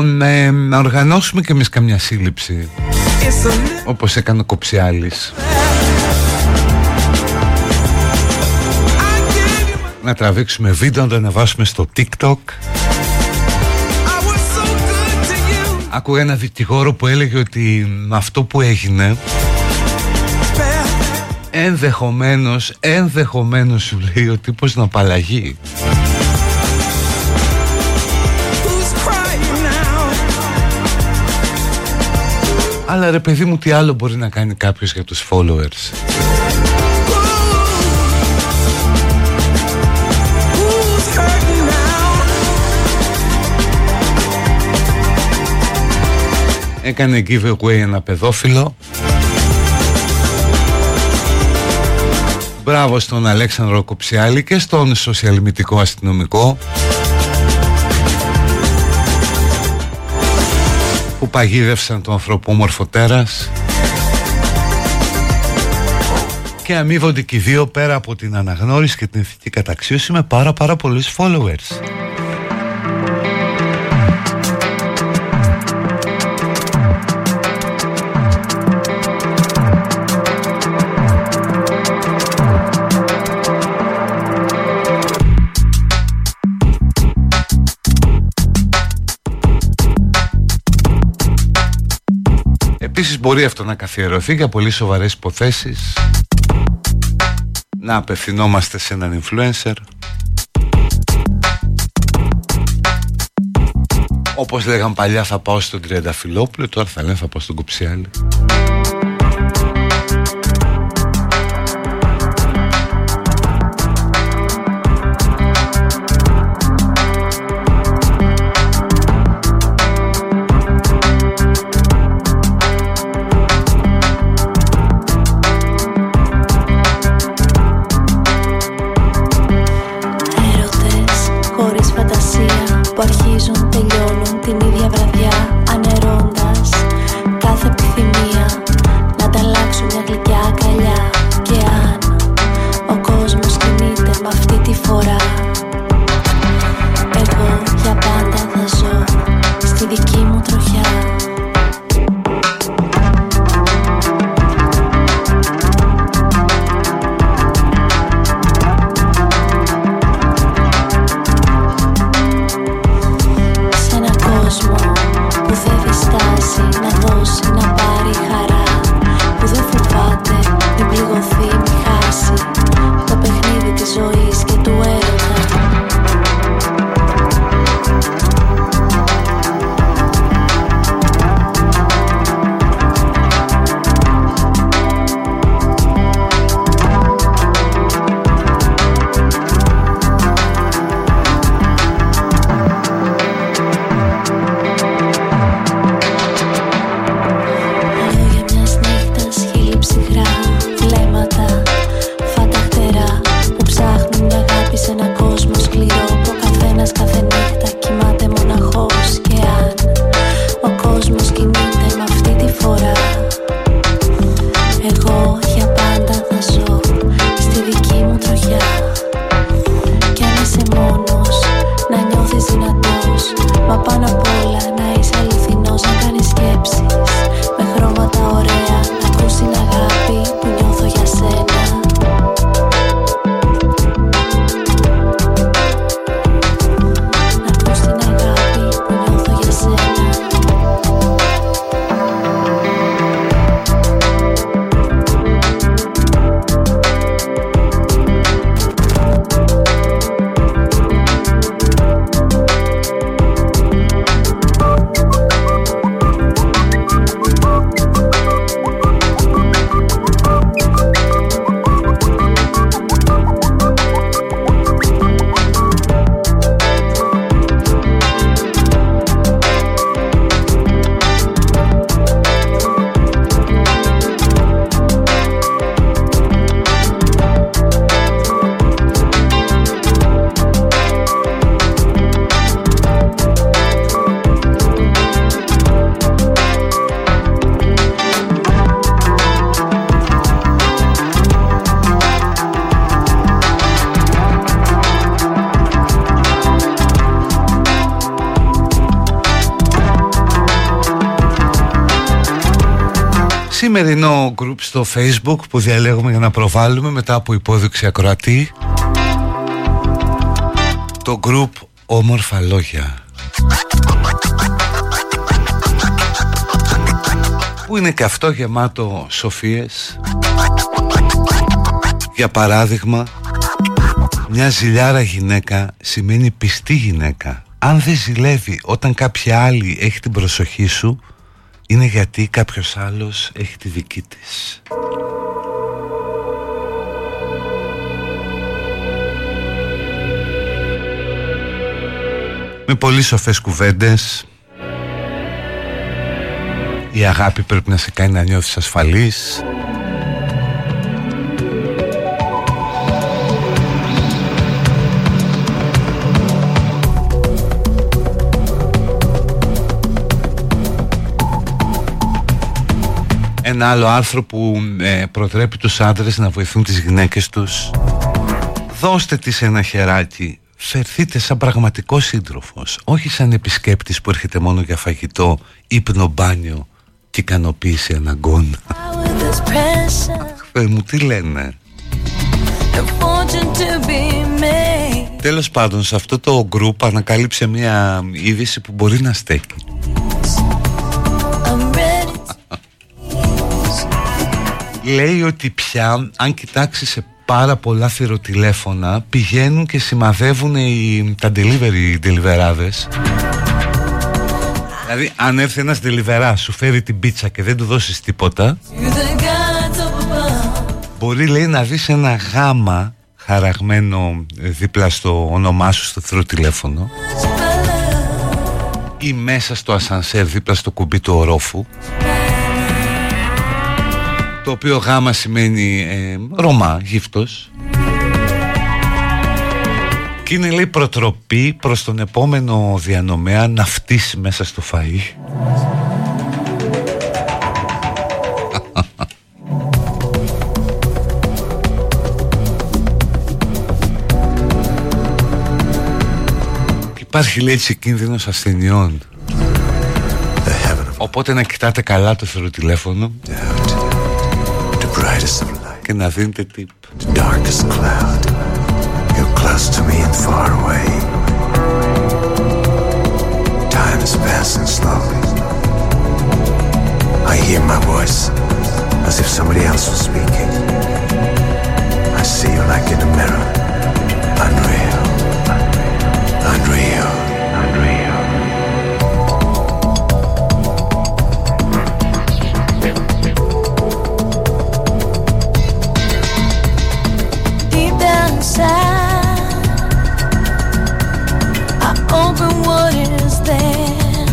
Λοιπόν, ε, να οργανώσουμε και εμείς καμιά σύλληψη Όπως έκανε ο Κοψιάλης. Να τραβήξουμε βίντεο, να το ανεβάσουμε στο TikTok. Άκουγα ένα δικηγόρο που έλεγε ότι με αυτό που έγινε Ενδεχομένως, ενδεχομένως σου λέει ο τύπος να απαλλαγεί Αλλά ρε παιδί μου τι άλλο μπορεί να κάνει κάποιος για τους followers; Έκανε giveaway ένα παιδόφιλο. Μπράβο στον Αλέξανδρο Κοψιάλη και στον σοσιαλμητικό αστυνομικό που παγίδευσαν τον ανθρωπόμορφο τέρας και αμείβονται και οι δύο πέρα από την αναγνώριση και την ηθική καταξίωση με πάρα πάρα πολλούς followers. Μπορεί αυτό να καθιερωθεί για πολύ σοβαρές υποθέσεις. Να απευθυνόμαστε σε έναν influencer. Όπως λέγαν παλιά θα πάω στον Τριανταφυλόπουλο Τώρα θα λένε θα πάω στον Κουψιάλη σημερινό group στο facebook που διαλέγουμε για να προβάλλουμε μετά από υπόδειξη ακροατή. Το group όμορφα λόγια. Που είναι και αυτό γεμάτο σοφίες. Για παράδειγμα μια ζηλιάρα γυναίκα σημαίνει πιστή γυναίκα. Αν δεν ζηλεύει όταν κάποια άλλη έχει την προσοχή σου είναι γιατί κάποιος άλλος έχει τη δική της. Με πολύ σοφές κουβέντες Η αγάπη πρέπει να σε κάνει να νιώθεις ασφαλής ένα άλλο άρθρο που ε, προτρέπει τους άντρες να βοηθούν τις γυναίκες τους. Δώστε της ένα χεράκι. Φερθείτε σαν πραγματικό σύντροφος όχι σαν επισκέπτης που έρχεται μόνο για φαγητό ύπνο μπάνιο και ικανοποίηση αναγκών. Αχ μου τι λένε. Τέλος πάντων σε αυτό το group ανακάλυψε μια είδηση που μπορεί να στέκει Λέει ότι πια αν κοιτάξει σε πάρα πολλά θηροτηλέφωνα πηγαίνουν και σημαδεύουν οι, τα delivery deliverάδες Δηλαδή αν έρθει ένας deliverά σου φέρει την πίτσα και δεν του δώσεις τίποτα Μπορεί λέει να δεις ένα γάμα χαραγμένο δίπλα στο όνομά σου στο θηροτηλέφωνο ή μέσα στο ασανσέρ δίπλα στο κουμπί του ορόφου το οποίο γάμα σημαίνει ε, Ρωμά, γύφτος. Και είναι λέει προτροπή προς τον επόμενο διανομέα να φτύσει μέσα στο φαΐ. Υπάρχει λέει έτσι κίνδυνος ασθενειών. Οπότε να κοιτάτε καλά το θεροτηλέφωνο και να δίνετε tip The darkest cloud You're close to me and far away Time is passing slowly I hear my voice as if somebody else was speaking I see you like in a mirror Unreal Unreal Unreal I open what is there.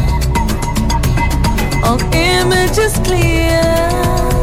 All images clear.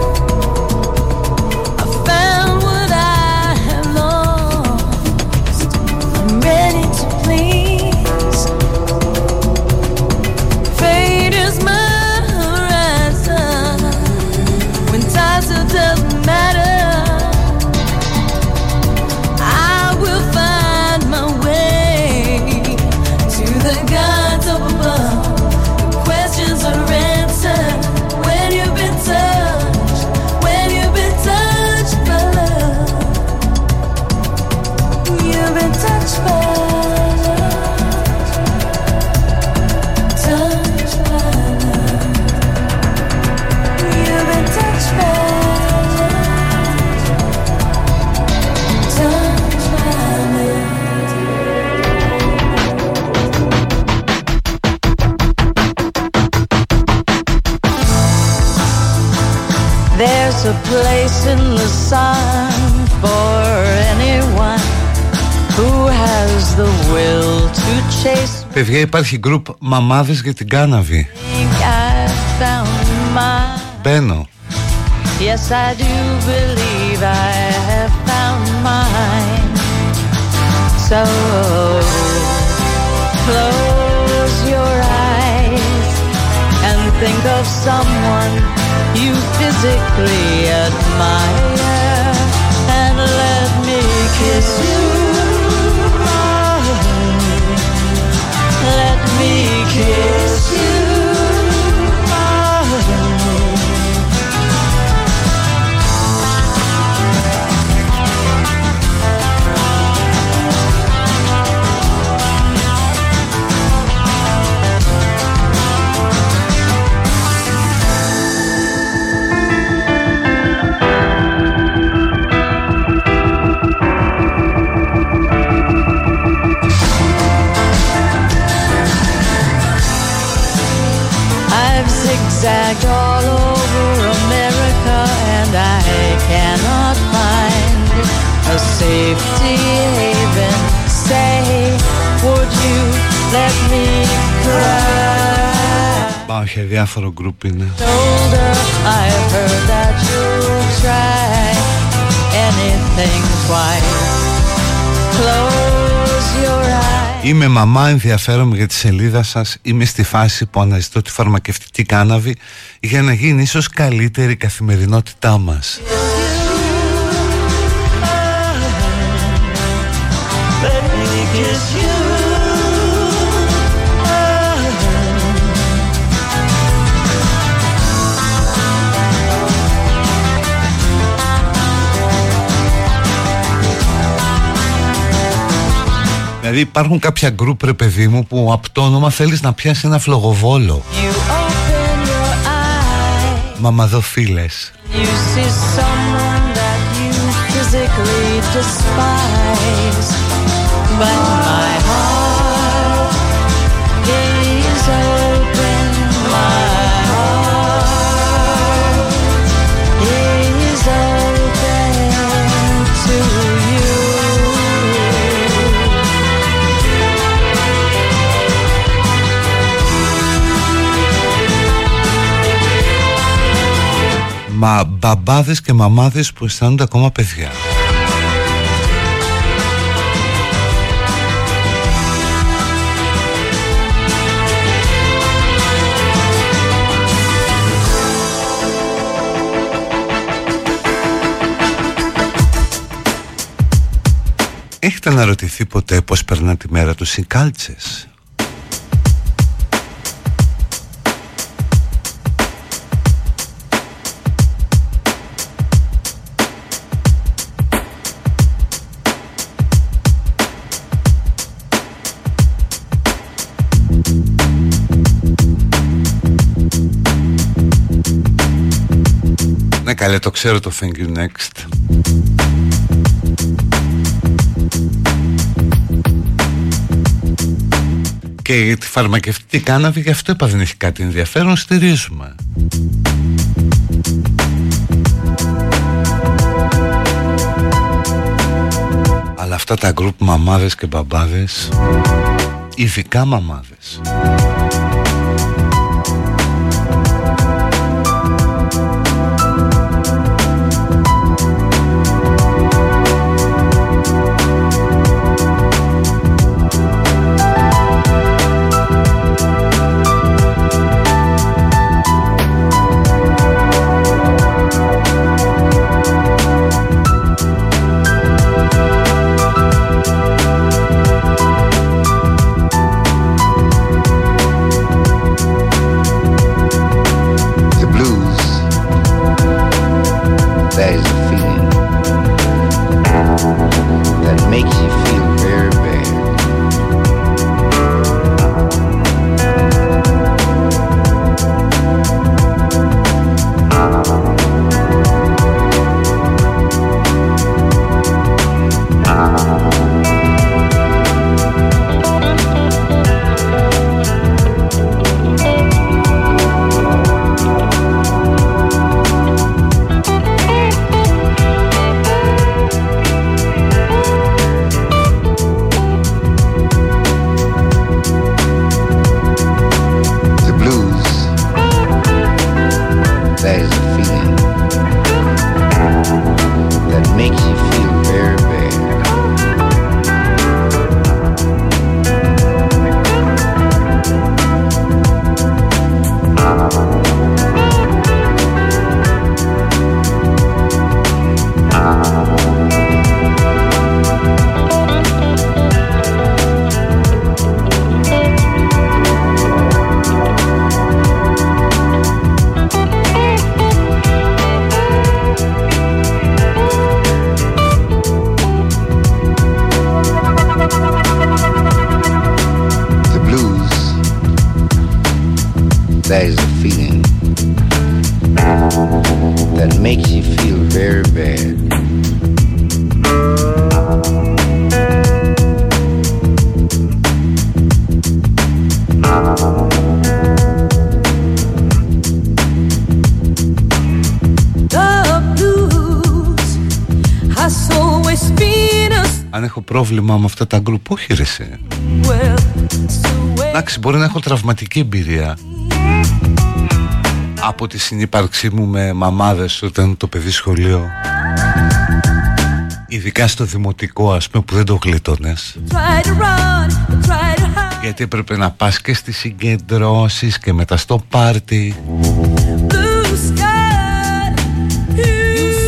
in the sun for anyone who has the will to chase. Παιδιά υπάρχει group μαμάδες για την κάναβη Think I found my. Μπαίνω Yes, I do believe I have found mine. So close your eyes and think of someone you physically admire and let me kiss you. zigzagged all over America and I cannot find a safety haven. Say, would you let me cry? Πάω σε διάφορο group είναι Older, I've heard that you'll try anything twice. Close your eyes. Είμαι μαμά, ενδιαφέρομαι για τη σελίδα σας. Είμαι στη φάση που αναζητώ τη φαρμακευτική κάναβη Για να γίνει ίσως καλύτερη η καθημερινότητά μας Δηλαδή υπάρχουν κάποια γκρουπ ρε παιδί μου που από το όνομα θέλεις να πιάσεις ένα φλογοβόλο. Μαμαδοφίλες You Μα μπαμπάδες και μαμάδες που αισθάνονται ακόμα παιδιά. Έχετε αναρωτηθεί ποτέ πως περνά τη μέρα τους οι κάλτσες; Καλέ το ξέρω το Thank you next. Και για τη φαρμακευτική κάναβη γι' αυτό είπα δεν έχει κάτι ενδιαφέρον στηρίζουμε. Αλλά αυτά τα γκρουπ μαμάδες και μπαμπάδες Ειδικά μαμάδες makes you feel very bad. The blues has always been a Αν έχω πρόβλημα με αυτά τα γκρουπ Όχι ρε εσύ well. So where Εντάξει μπορεί να έχω τραυματική εμπειρία Από τη συνύπαρξή μου με μαμάδες Όταν το παιδί σχολείο Ειδικά στο δημοτικό ας πούμε που δεν το γλιτώνες Try to run, try to hide. Γιατί έπρεπε να πας και στις συγκεντρώσεις και μετά στο πάρτι Blue sky. You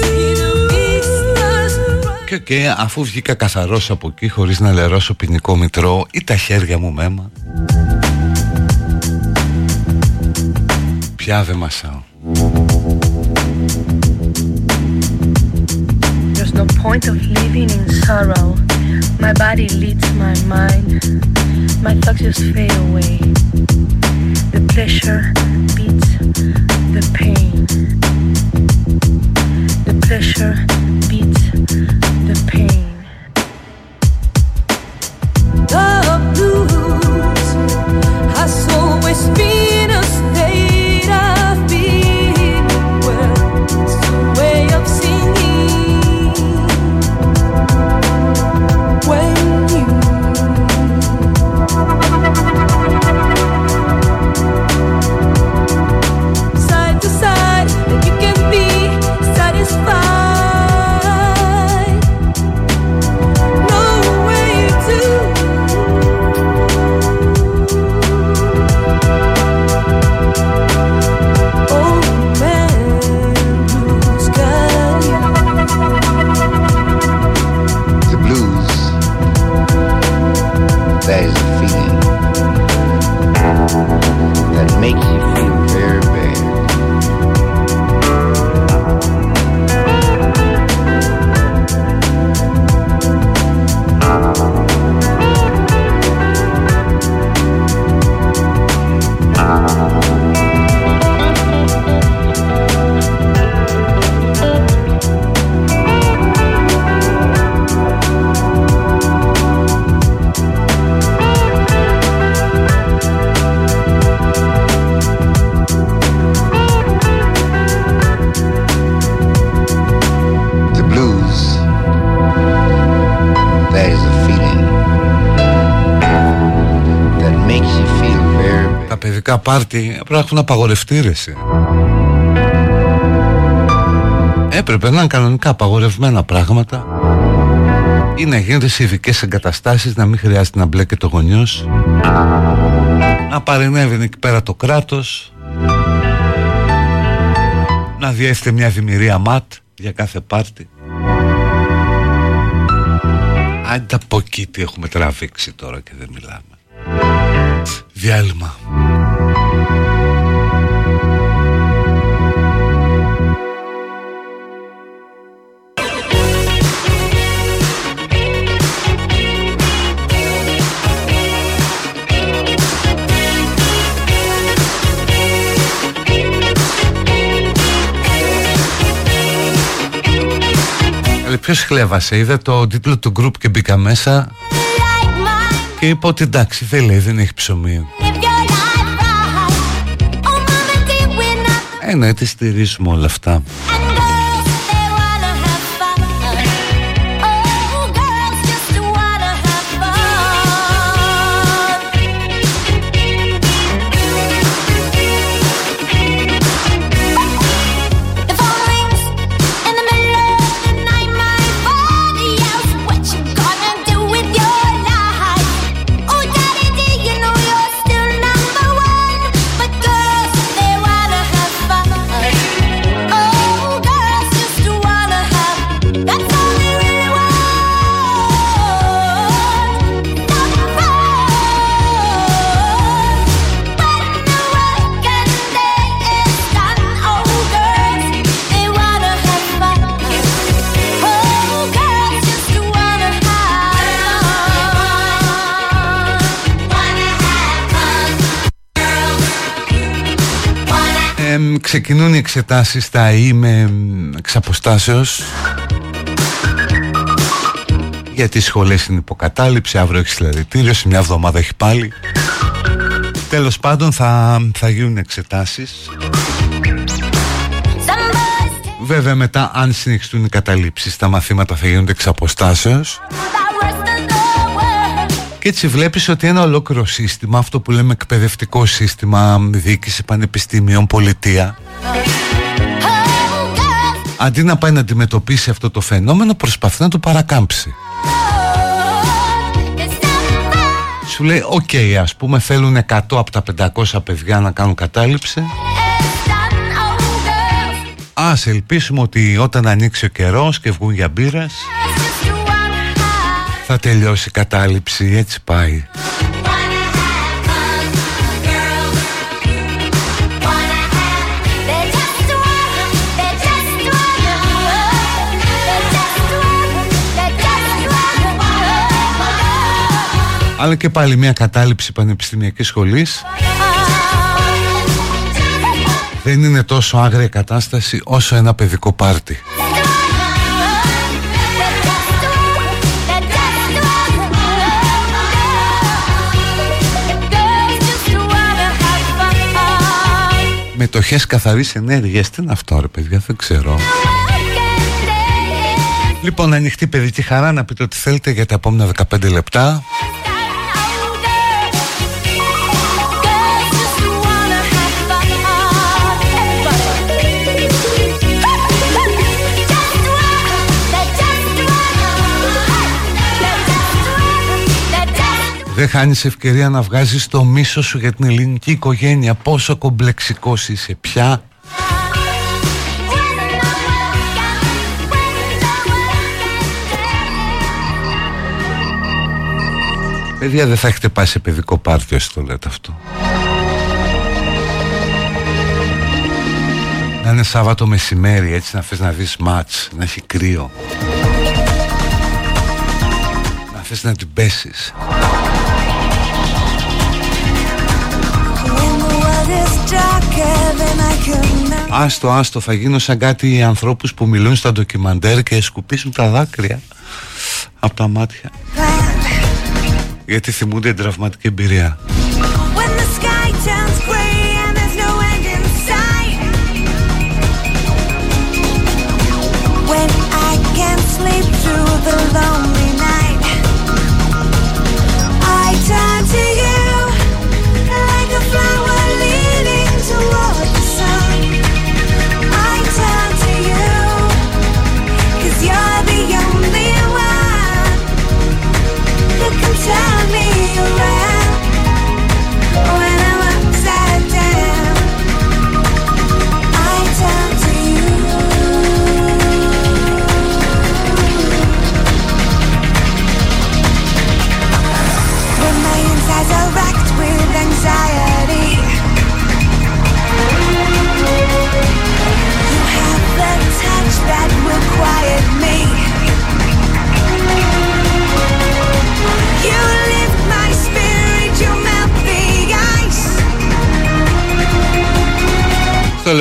see the vistas. Και οκ, αφού βγήκα καθαρός από εκεί χωρίς να λερώσω ποινικό μητρώο ή τα χέρια μου με αίμα Πια δεν μασάω There's no point of living in sorrow. My body leads my mind. My thoughts just fade away. The pleasure beats the pain. The pleasure beats the pain. The Bad. Τα παιδικά πάρτι πρέπει να έχουν απαγορευτεί ρε εσύ. Έπρεπε να είναι κανονικά απαγορευμένα πράγματα. Ή να γίνονται σε ειδικές εγκαταστάσεις να μην χρειάζεται να μπλέκεται ο γονιός. Να παρενέβαινε εκεί πέρα το κράτος. Να διέθετε μια δημιουργία ματ για κάθε πάρτι. Άντε από εκεί τι έχουμε τραβήξει τώρα και δεν μιλάμε. Διάλειμμα Ποιος χλέβασε, είδα το τίτλο του group και μπήκα μέσα και είπα ότι εντάξει δεν λέει, δεν έχει ψωμί. Ε, ναι, τη στηρίζουμε όλα αυτά. Ξεκινούν οι εξετάσεις στα ΙΕ με εξαποστάσεως γιατί οι σχολές είναι υποκατάληψη αύριο έχεις συλλαλητήριο σε μια εβδομάδα έχει πάλι. Τέλος πάντων θα, θα γίνουν εξετάσεις. Βέβαια μετά αν συνεχιστούν οι καταλήψεις τα μαθήματα θα γίνονται εξ αποστάσεως και έτσι βλέπεις ότι ένα ολόκληρο σύστημα, αυτό που λέμε εκπαιδευτικό σύστημα, διοίκηση πανεπιστήμιων, πολιτεία, αντί να πάει να αντιμετωπίσει αυτό το φαινόμενο προσπαθεί να το παρακάμψει. Σου λέει οκ ας πούμε θέλουν 100 από τα 500 παιδιά να κάνουν κατάληψη Ας ελπίσουμε ότι όταν ανοίξει ο καιρός και βγουν για μπύρες θα τελειώσει η κατάληψη, έτσι πάει αλλά και πάλι μια κατάληψη πανεπιστημιακής σχολής δεν είναι τόσο άγρια κατάσταση όσο ένα παιδικό πάρτι. Μετοχές καθαρής ενέργειας. Τι είναι αυτό ρε παιδιά δεν ξέρω. Λοιπόν ανοιχτή παιδική χαρά να πείτε ό,τι θέλετε για τα επόμενα 15 λεπτά Δεν χάνεις ευκαιρία να βγάζεις το μίσο σου για την ελληνική οικογένεια. Πόσο κομπλεξικός είσαι πια. Παιδιά δεν θα έχετε πάει σε παιδικό πάρτι όσοι το λέτε αυτό. Να είναι Σάββατο μεσημέρι έτσι να θες να δεις μάτς Να έχει κρύο. Να θες να την πέσεις Άστο, άστο, θα γίνω σαν κάτι ανθρώπους που μιλούν στα ντοκιμαντέρ και σκουπίσουν τα δάκρυα από τα μάτια. Γιατί θυμούνται την τραυματική εμπειρία.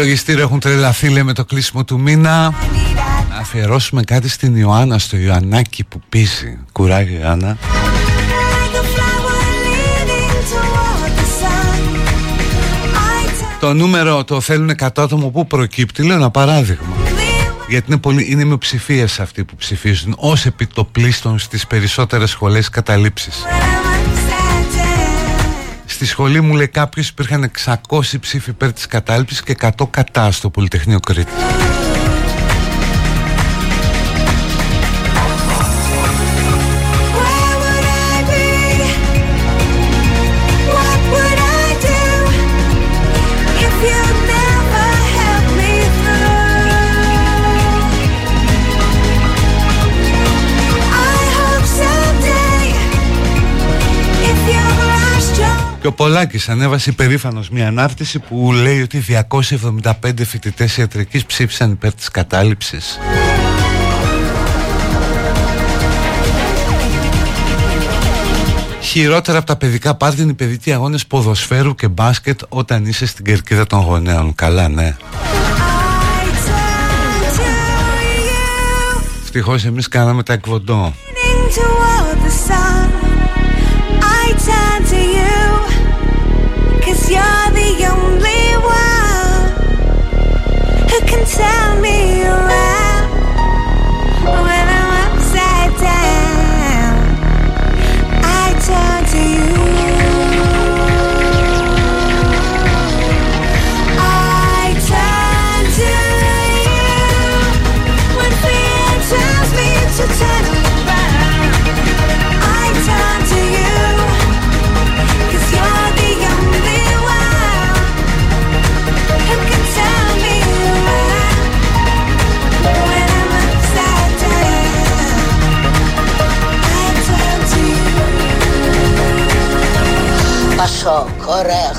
Στο λογιστήριο έχουν τρελαθεί λέμε το κλείσιμο του μήνα. Να αφιερώσουμε κάτι στην Ιωάννα, στο Ιωαννάκι που πίζει. Κουράγιο Ιωάννα. Like a flower leaning toward the sun I turn Το νούμερο το θέλουν 100 άτομο που προκύπτει Λέω ένα παράδειγμα. Γιατί είναι, πολύ, είναι μειοψηφίες αυτοί που ψηφίζουν ως επιτοπλίστων στις περισσότερες σχολές καταλήψεις. Στη σχολή μου λέει κάποιος υπήρχαν 600 ψήφοι υπέρ της κατάληψης και 100 κατά στο Πολυτεχνείο Κρήτη. Και ο Πολάκης ανέβασε υπερήφανος μια ανάρτηση που λέει ότι 275 φοιτητές ιατρικής ψήφισαν υπέρ της κατάληψης. Χειρότερα από τα παιδικά πάρτι είναι οι παιδικοί αγώνες ποδοσφαίρου και μπάσκετ όταν είσαι στην κερκίδα των γονέων. Καλά, ναι. I turn to you, Ευτυχώς εμείς κάναμε τα εκβοντό. leaning toward the sun. I turn to you, you're the only one who can turn me around Πασόκ. Ωραία.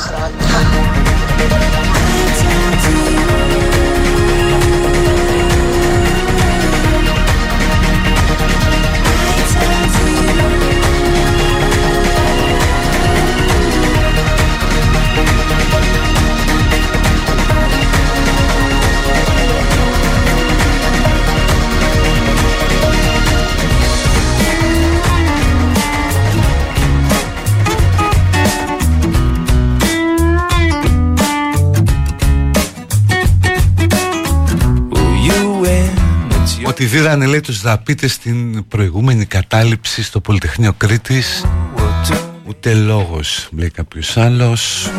Ότι δίδανε λέει τους δαπίτες στην προηγούμενη κατάληψη στο Πολυτεχνείο Κρήτης. Ούτε λόγος λέει κάποιος άλλος.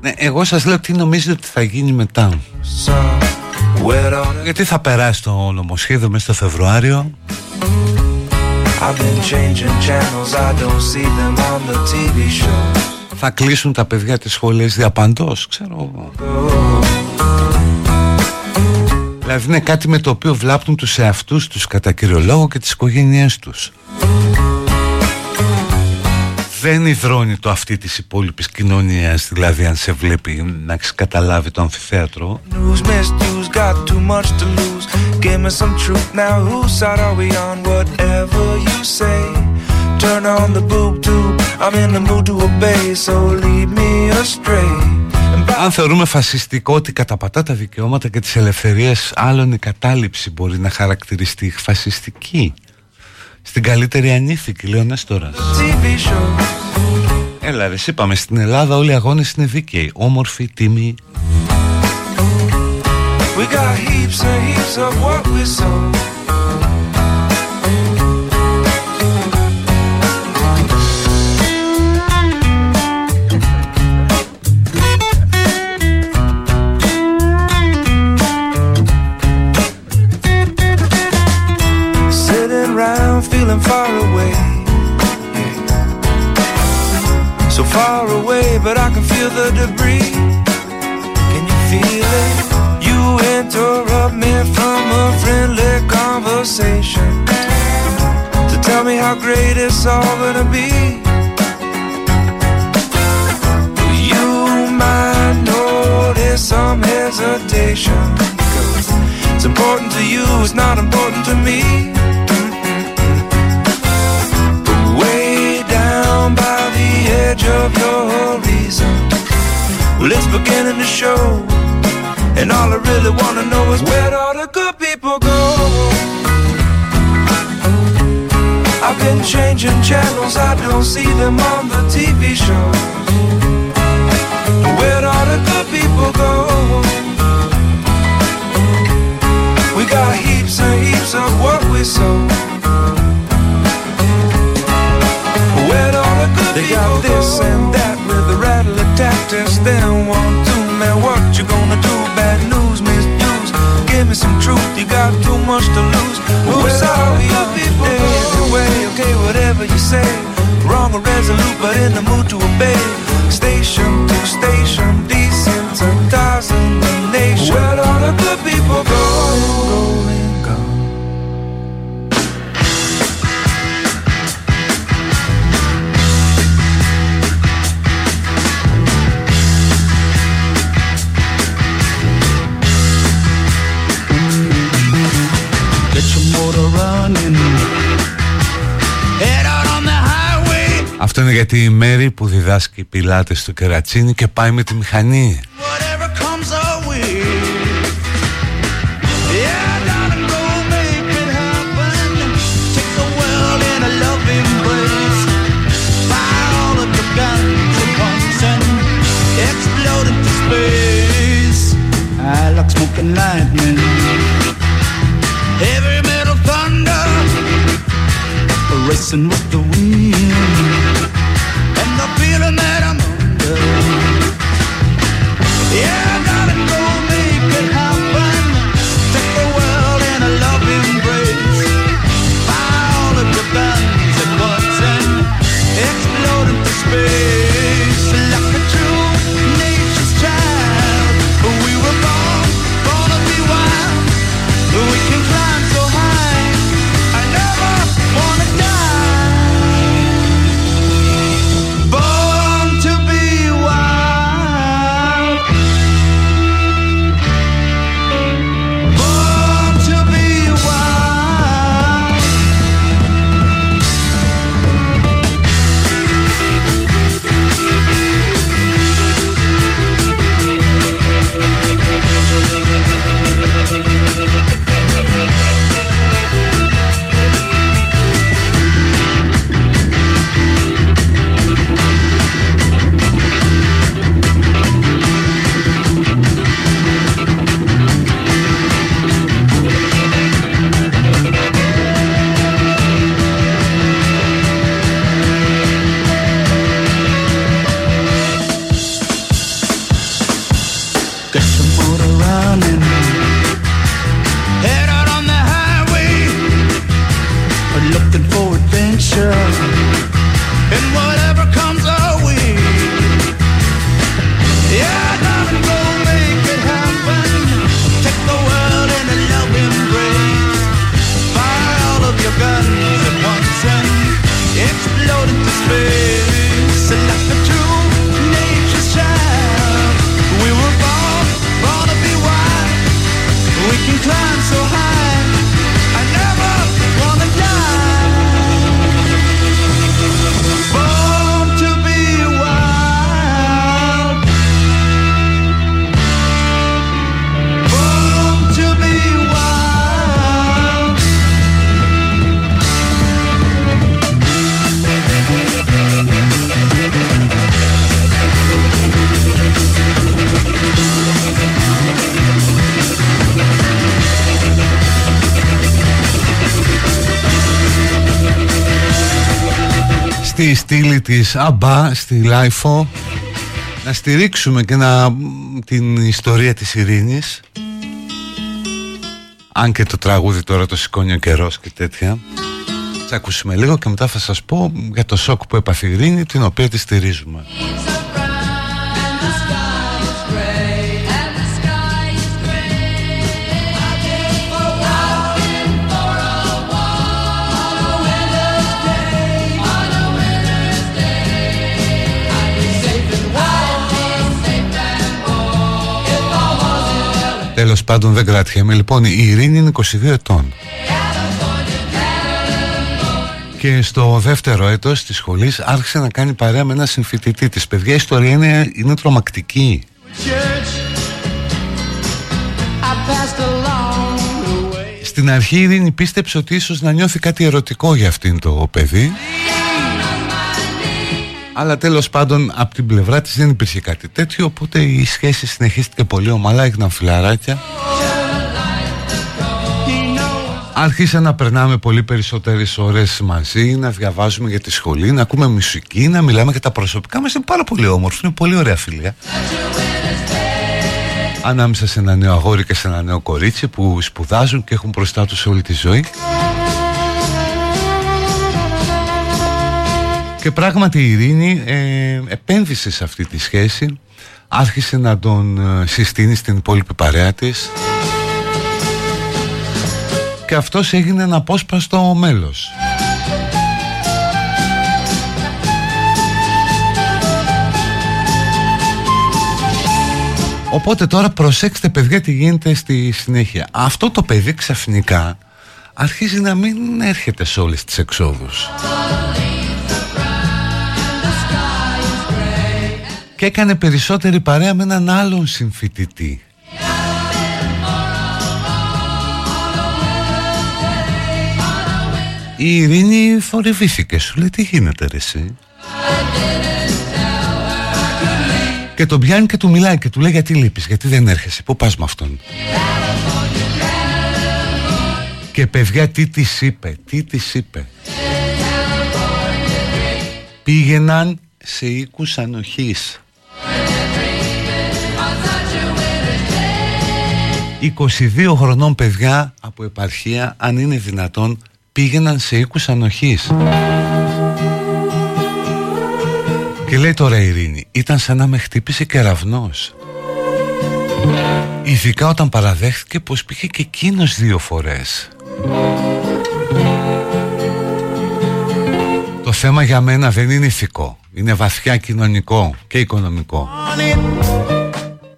Ναι, εγώ σας λέω τι νομίζετε ότι θα γίνει μετά. Γιατί θα περάσει το νομοσχέδιο μέσα στο Φεβρουάριο; Θα κλείσουν τα παιδιά της σχολής διαπαντός, ξέρω εγώ. Δηλαδή είναι κάτι με το οποίο βλάπτουν τους εαυτούς τους κατά κύριο λόγο και τις οικογένειές τους. Δεν υδρώνει το αυτή της υπόλοιπης κοινωνίας δηλαδή αν σε βλέπει να έχεις καταλάβει το αμφιθέατρο. News Turn on the boob tube. I'm in the mood to obey, so lead me astray. Αν θεωρούμε φασιστικό ότι καταπατά τα δικαιώματα και τις ελευθερίες άλλων η κατάληψη μπορεί να χαρακτηριστεί φασιστική στην καλύτερη ανήθικη λέει ο Νέστορας TV show. Έλα ρε είπαμε στην Ελλάδα όλοι οι αγώνες είναι δίκαιοι Όμορφοι, τίμοι We got heaps and heaps of what we sow. Feeling far away. So far away, but I can feel the debris. Can you feel it? You interrupt me from a friendly conversation to tell me how great it's all gonna be. You might notice some hesitation. 'cause It's important to you, it's not important to me. Edge of your horizon, well, it's beginning to show. And all I really wanna know is where all the good people go. I've been changing channels, I don't see them on the TV shows. Where'd all the good people go? We got heaps and heaps of what we sow. And that with the rattle of tactics. Then one, two, man, what you gonna do? Bad news, misuse. Give me some truth, you got too much to lose. The good people Anyway, okay, whatever you say. Wrong or resolute, but in the mood to obey. Station to station, desensitizing the nation. Where'd all the good people go? Αυτό είναι γιατί η Μέρη που διδάσκει πιλάτες στο κερατσίνη και πάει με τη μηχανή. Της Α μπα, στη LiFO. Να στηρίξουμε και να, την ιστορία της ειρήνης. Αν και το τραγούδι τώρα το σηκώνει ο καιρός και τέτοια. Θα ακούσουμε λίγο και μετά θα σας πω για το σοκ που έπαθε η ειρήνη Την οποία τη στηρίζουμε Τέλος πάντων δεν κρατιέμαι Λοιπόν η Ειρήνη είναι 22 ετών. Και στο δεύτερο έτος της σχολής άρχισε να κάνει παρέα με ένα συμφοιτητή της. Παιδιά η ιστορία είναι, είναι τρομακτική. Στην αρχή η Ειρήνη πίστεψε ότι ίσως να νιώθει κάτι ερωτικό για αυτήν το παιδί αλλά τέλος πάντων από την πλευρά της δεν υπήρχε κάτι τέτοιο Οπότε η σχέση συνεχίστηκε πολύ ομαλά Έγιναν φιλαράκια. Άρχισε να περνάμε πολύ περισσότερες ώρες μαζί Να διαβάζουμε για τη σχολή Να ακούμε μουσική Να μιλάμε για τα προσωπικά μας. Είναι πάρα πολύ όμορφο Είναι πολύ ωραία φιλία. Ανάμεσα σε ένα νέο αγόρι και σε ένα νέο κορίτσι Που σπουδάζουν και έχουν μπροστά τους όλη τη ζωή Και πράγματι η Ειρήνη ε, επένδυσε σε αυτή τη σχέση Άρχισε να τον ε, συστήνει στην υπόλοιπη παρέα της. Και αυτός έγινε ένα απόσπαστο μέλος. Οπότε τώρα προσέξτε παιδιά τι γίνεται στη συνέχεια. Αυτό το παιδί ξαφνικά αρχίζει να μην έρχεται σε όλες τις εξόδους και έκανε περισσότερη παρέα με έναν άλλον συμφοιτητή. Η Ειρήνη θορυβήθηκε, σου λέει τι γίνεται ρε εσύ; Και τον πιάνει και του μιλάει και του λέει γιατί λείπεις, γιατί δεν έρχεσαι, πού πας με αυτόν; Και παιδιά τι της είπε, τι της είπε; Πήγαιναν σε οίκους ανοχής. 22 χρονών παιδιά από επαρχία, αν είναι δυνατόν, πήγαιναν σε οίκους ανοχής. Και λέει τώρα η Ειρήνη, ήταν σαν να με χτύπησε κεραυνός. Ειδικά όταν παραδέχθηκε πως πήγε και εκείνος δύο φορές. Το θέμα για μένα δεν είναι ηθικό, είναι βαθιά κοινωνικό και οικονομικό.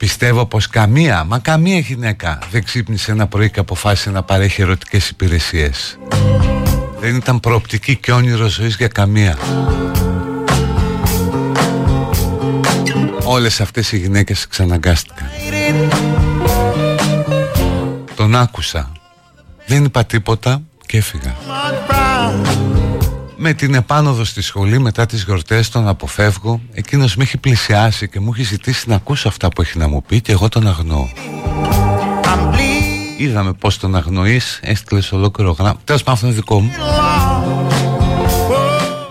Πιστεύω πως καμία, μα καμία γυναίκα δεν ξύπνησε ένα πρωί και αποφάσισε να παρέχει ερωτικές υπηρεσίες. Δεν ήταν προοπτική και όνειρο ζωής για καμία. Όλες αυτές οι γυναίκες ξαναγκάστηκαν. Τον άκουσα. Δεν είπα τίποτα και έφυγα. Με την επάνωδο στη σχολή μετά τις γιορτές τον αποφεύγω. Εκείνος με έχει πλησιάσει και μου έχει ζητήσει να ακούσω αυτά που έχει να μου πει και εγώ τον αγνοώ Είδαμε πως τον αγνοείς, έστειλες ολόκληρο γράμμα. Τέλος πάντων αυτό είναι δικό μου.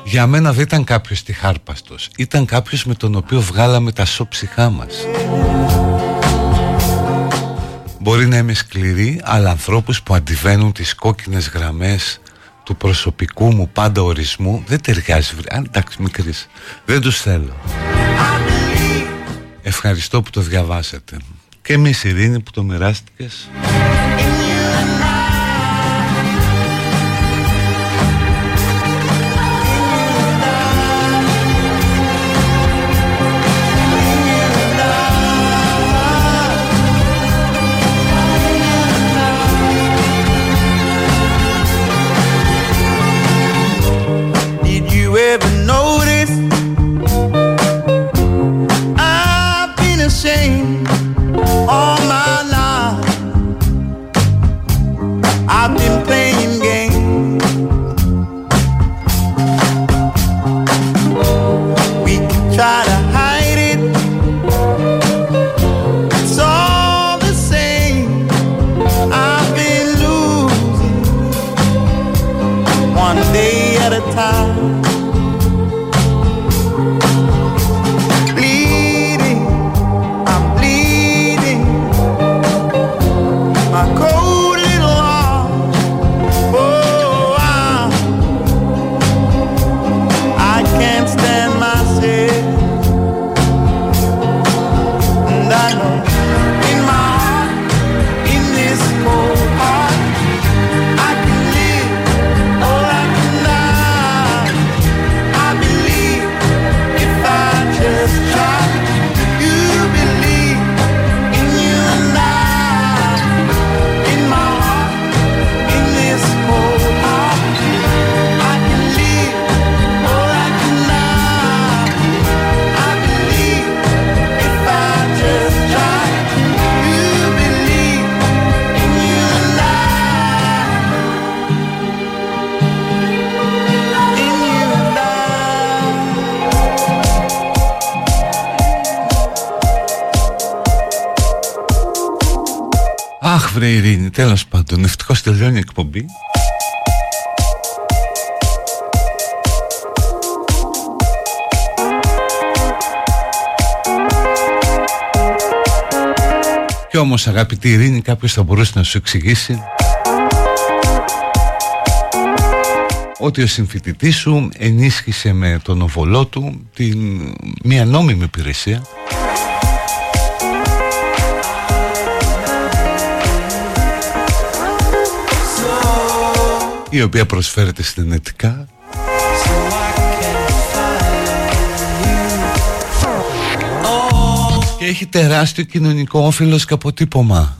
Για μένα δεν ήταν κάποιος τυχάρπαστος. Ήταν κάποιος με τον οποίο βγάλαμε τα σώψυχά μας. Μπορεί να είμαι σκληρή Αλλά ανθρώπους που αντιβαίνουν τις κόκκινες γραμμές του προσωπικού μου πάντα ορισμού δεν ταιριάζει. Αν εντάξει, μικρής. Δεν τους θέλω. Ευχαριστώ που το διαβάσατε. Και εμείς, Ειρήνη, που το μοιράστηκες. όμως αγαπητή Ειρήνη κάποιος θα μπορούσε να σου εξηγήσει ότι ο συμφοιτητής σου ενίσχυσε με τον οβολό του την, μια νόμιμη υπηρεσία. Η οποία προσφέρεται συνενετικά και έχει τεράστιο κοινωνικό όφελος και αποτύπωμα.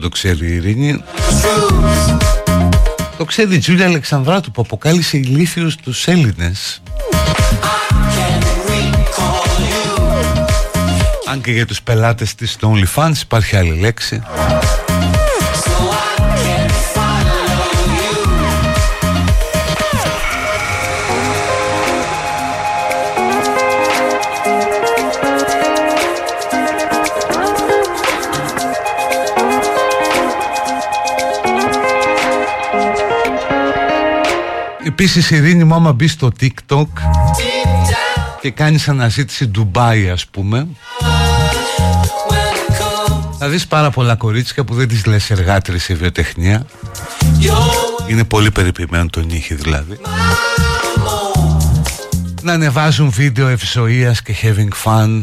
Το ξέρει η Ειρήνη. Το ξέρει η Τζούλια Αλεξανδράτου που αποκάλυψε ηλίθιους τους Έλληνες. Αν και για τους πελάτες της στο OnlyFans υπάρχει άλλη λέξη. Επίσης η Ειρήνη μου άμα μπεις στο TikTok και κάνεις αναζήτηση Ντουμπάι ας πούμε θα δεις πάρα πολλά κορίτσια που δεν τις λες εργάτρες σε βιοτεχνία. Είναι πολύ περιποιημένο το νύχι δηλαδή. Να ανεβάζουν βίντεο ευσοίας και having fun.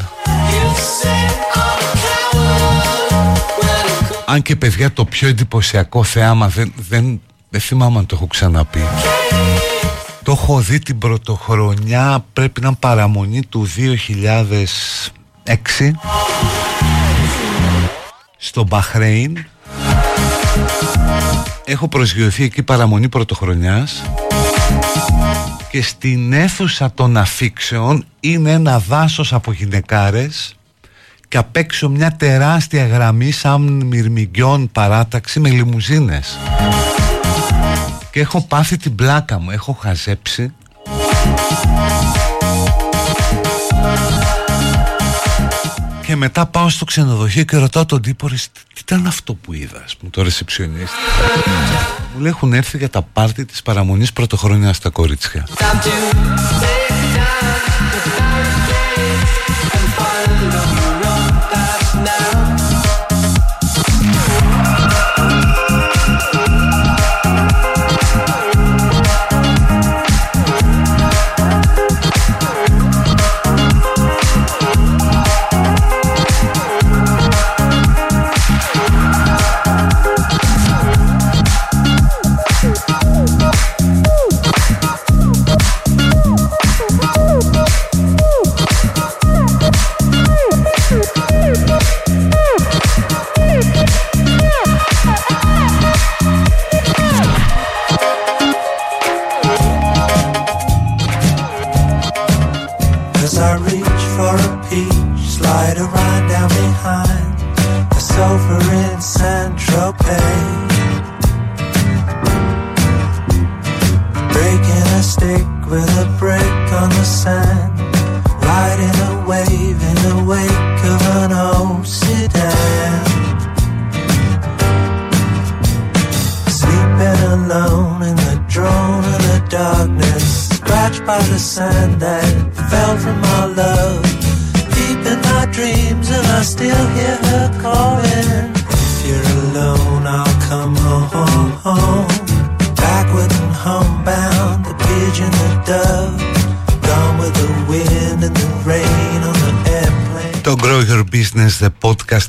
Αν και παιδιά το πιο εντυπωσιακό θέαμα δεν, δεν, δεν θυμάμαι αν το έχω ξαναπεί. Το έχω δει την πρωτοχρονιά πρέπει να είναι παραμονή του 2006 στο Μπαχρέιν. Έχω προσγειωθεί εκεί παραμονή πρωτοχρονιάς. Και στην αίθουσα των αφήξεων είναι ένα δάσος από γυναικάρες και απ' έξω μια τεράστια γραμμή σαν μυρμηγκιών παράταξη με λιμουζίνες και έχω πάθει την πλάκα μου, έχω χαζέψει. Και μετά πάω στο ξενοδοχείο και ρωτάω τον τύπο «Ρε, τι ήταν αυτό που είδα ας πούμε, το ρεσεψιονίστη μου λέει έχουν έρθει για τα πάρτι της παραμονής πρωτοχρονιάς στα κορίτσια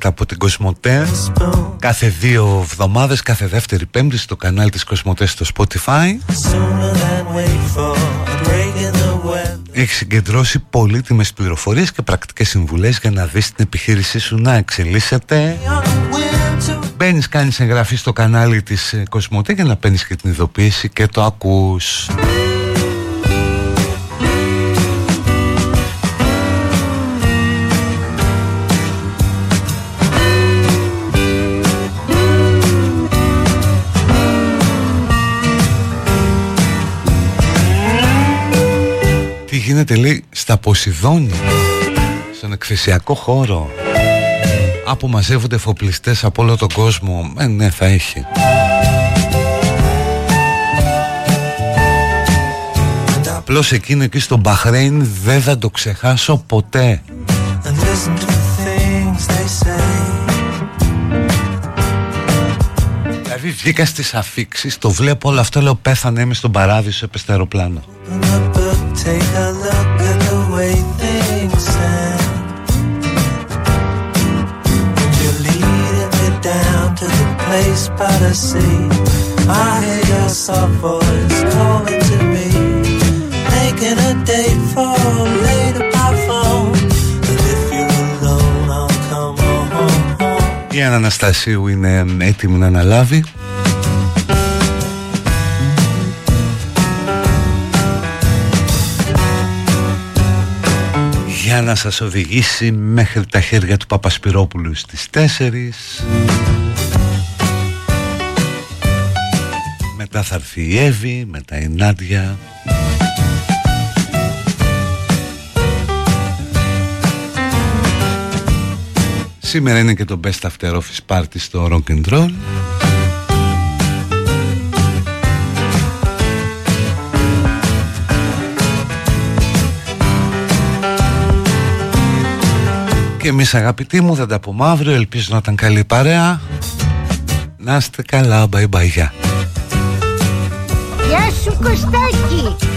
Podcast από την Κοσμοτέ. Κάθε δύο εβδομάδες, κάθε δεύτερη πέμπτη στο κανάλι της Κοσμοτέ στο Spotify. Sooner than wait for a break in the weather. Έχεις συγκεντρώσει πολύτιμες πληροφορίες και πρακτικές συμβουλές για να δεις την επιχείρησή σου να εξελίσσεται. Μπαίνεις, κάνεις εγγραφή στο κανάλι της ε, Κοσμοτέ για να παίρνεις και την ειδοποίηση και το ακούς γίνεται λέει στα Ποσειδόνια Στον εκθεσιακό χώρο Από μαζεύονται εφοπλιστές από όλο τον κόσμο. Ε ναι θα έχει. Απλώς εκείνο εκεί στο Μπαχρέιν δεν θα το ξεχάσω ποτέ. And listen to the things they say. Δηλαδή βγήκα στις αφήξεις, το βλέπω όλο αυτό, λέω πέθανε είμαι στον παράδεισο, έπεσε στο αεροπλάνο. Open the book, take a look at the way things stand. And you're leading me down to the place by the sea. I hear your soft voice calling to me, making a date for later by phone. And if you're alone, I'll come home. home. Η Άννα Αναστασίου είναι έτοιμη να αναλάβει για να σας οδηγήσει μέχρι τα χέρια του Παπασπυρόπουλου στις 4 μετά θα έρθει η Εύη, μετά η Νάντια. Σήμερα είναι και το Best After Office Party στο Rock and Roll εμείς αγαπητοί μου θα τα πούμε αύριο Ελπίζω να ήταν καλή παρέα. Να είστε καλά Bye bye γεια. Γεια σου Κωστάκη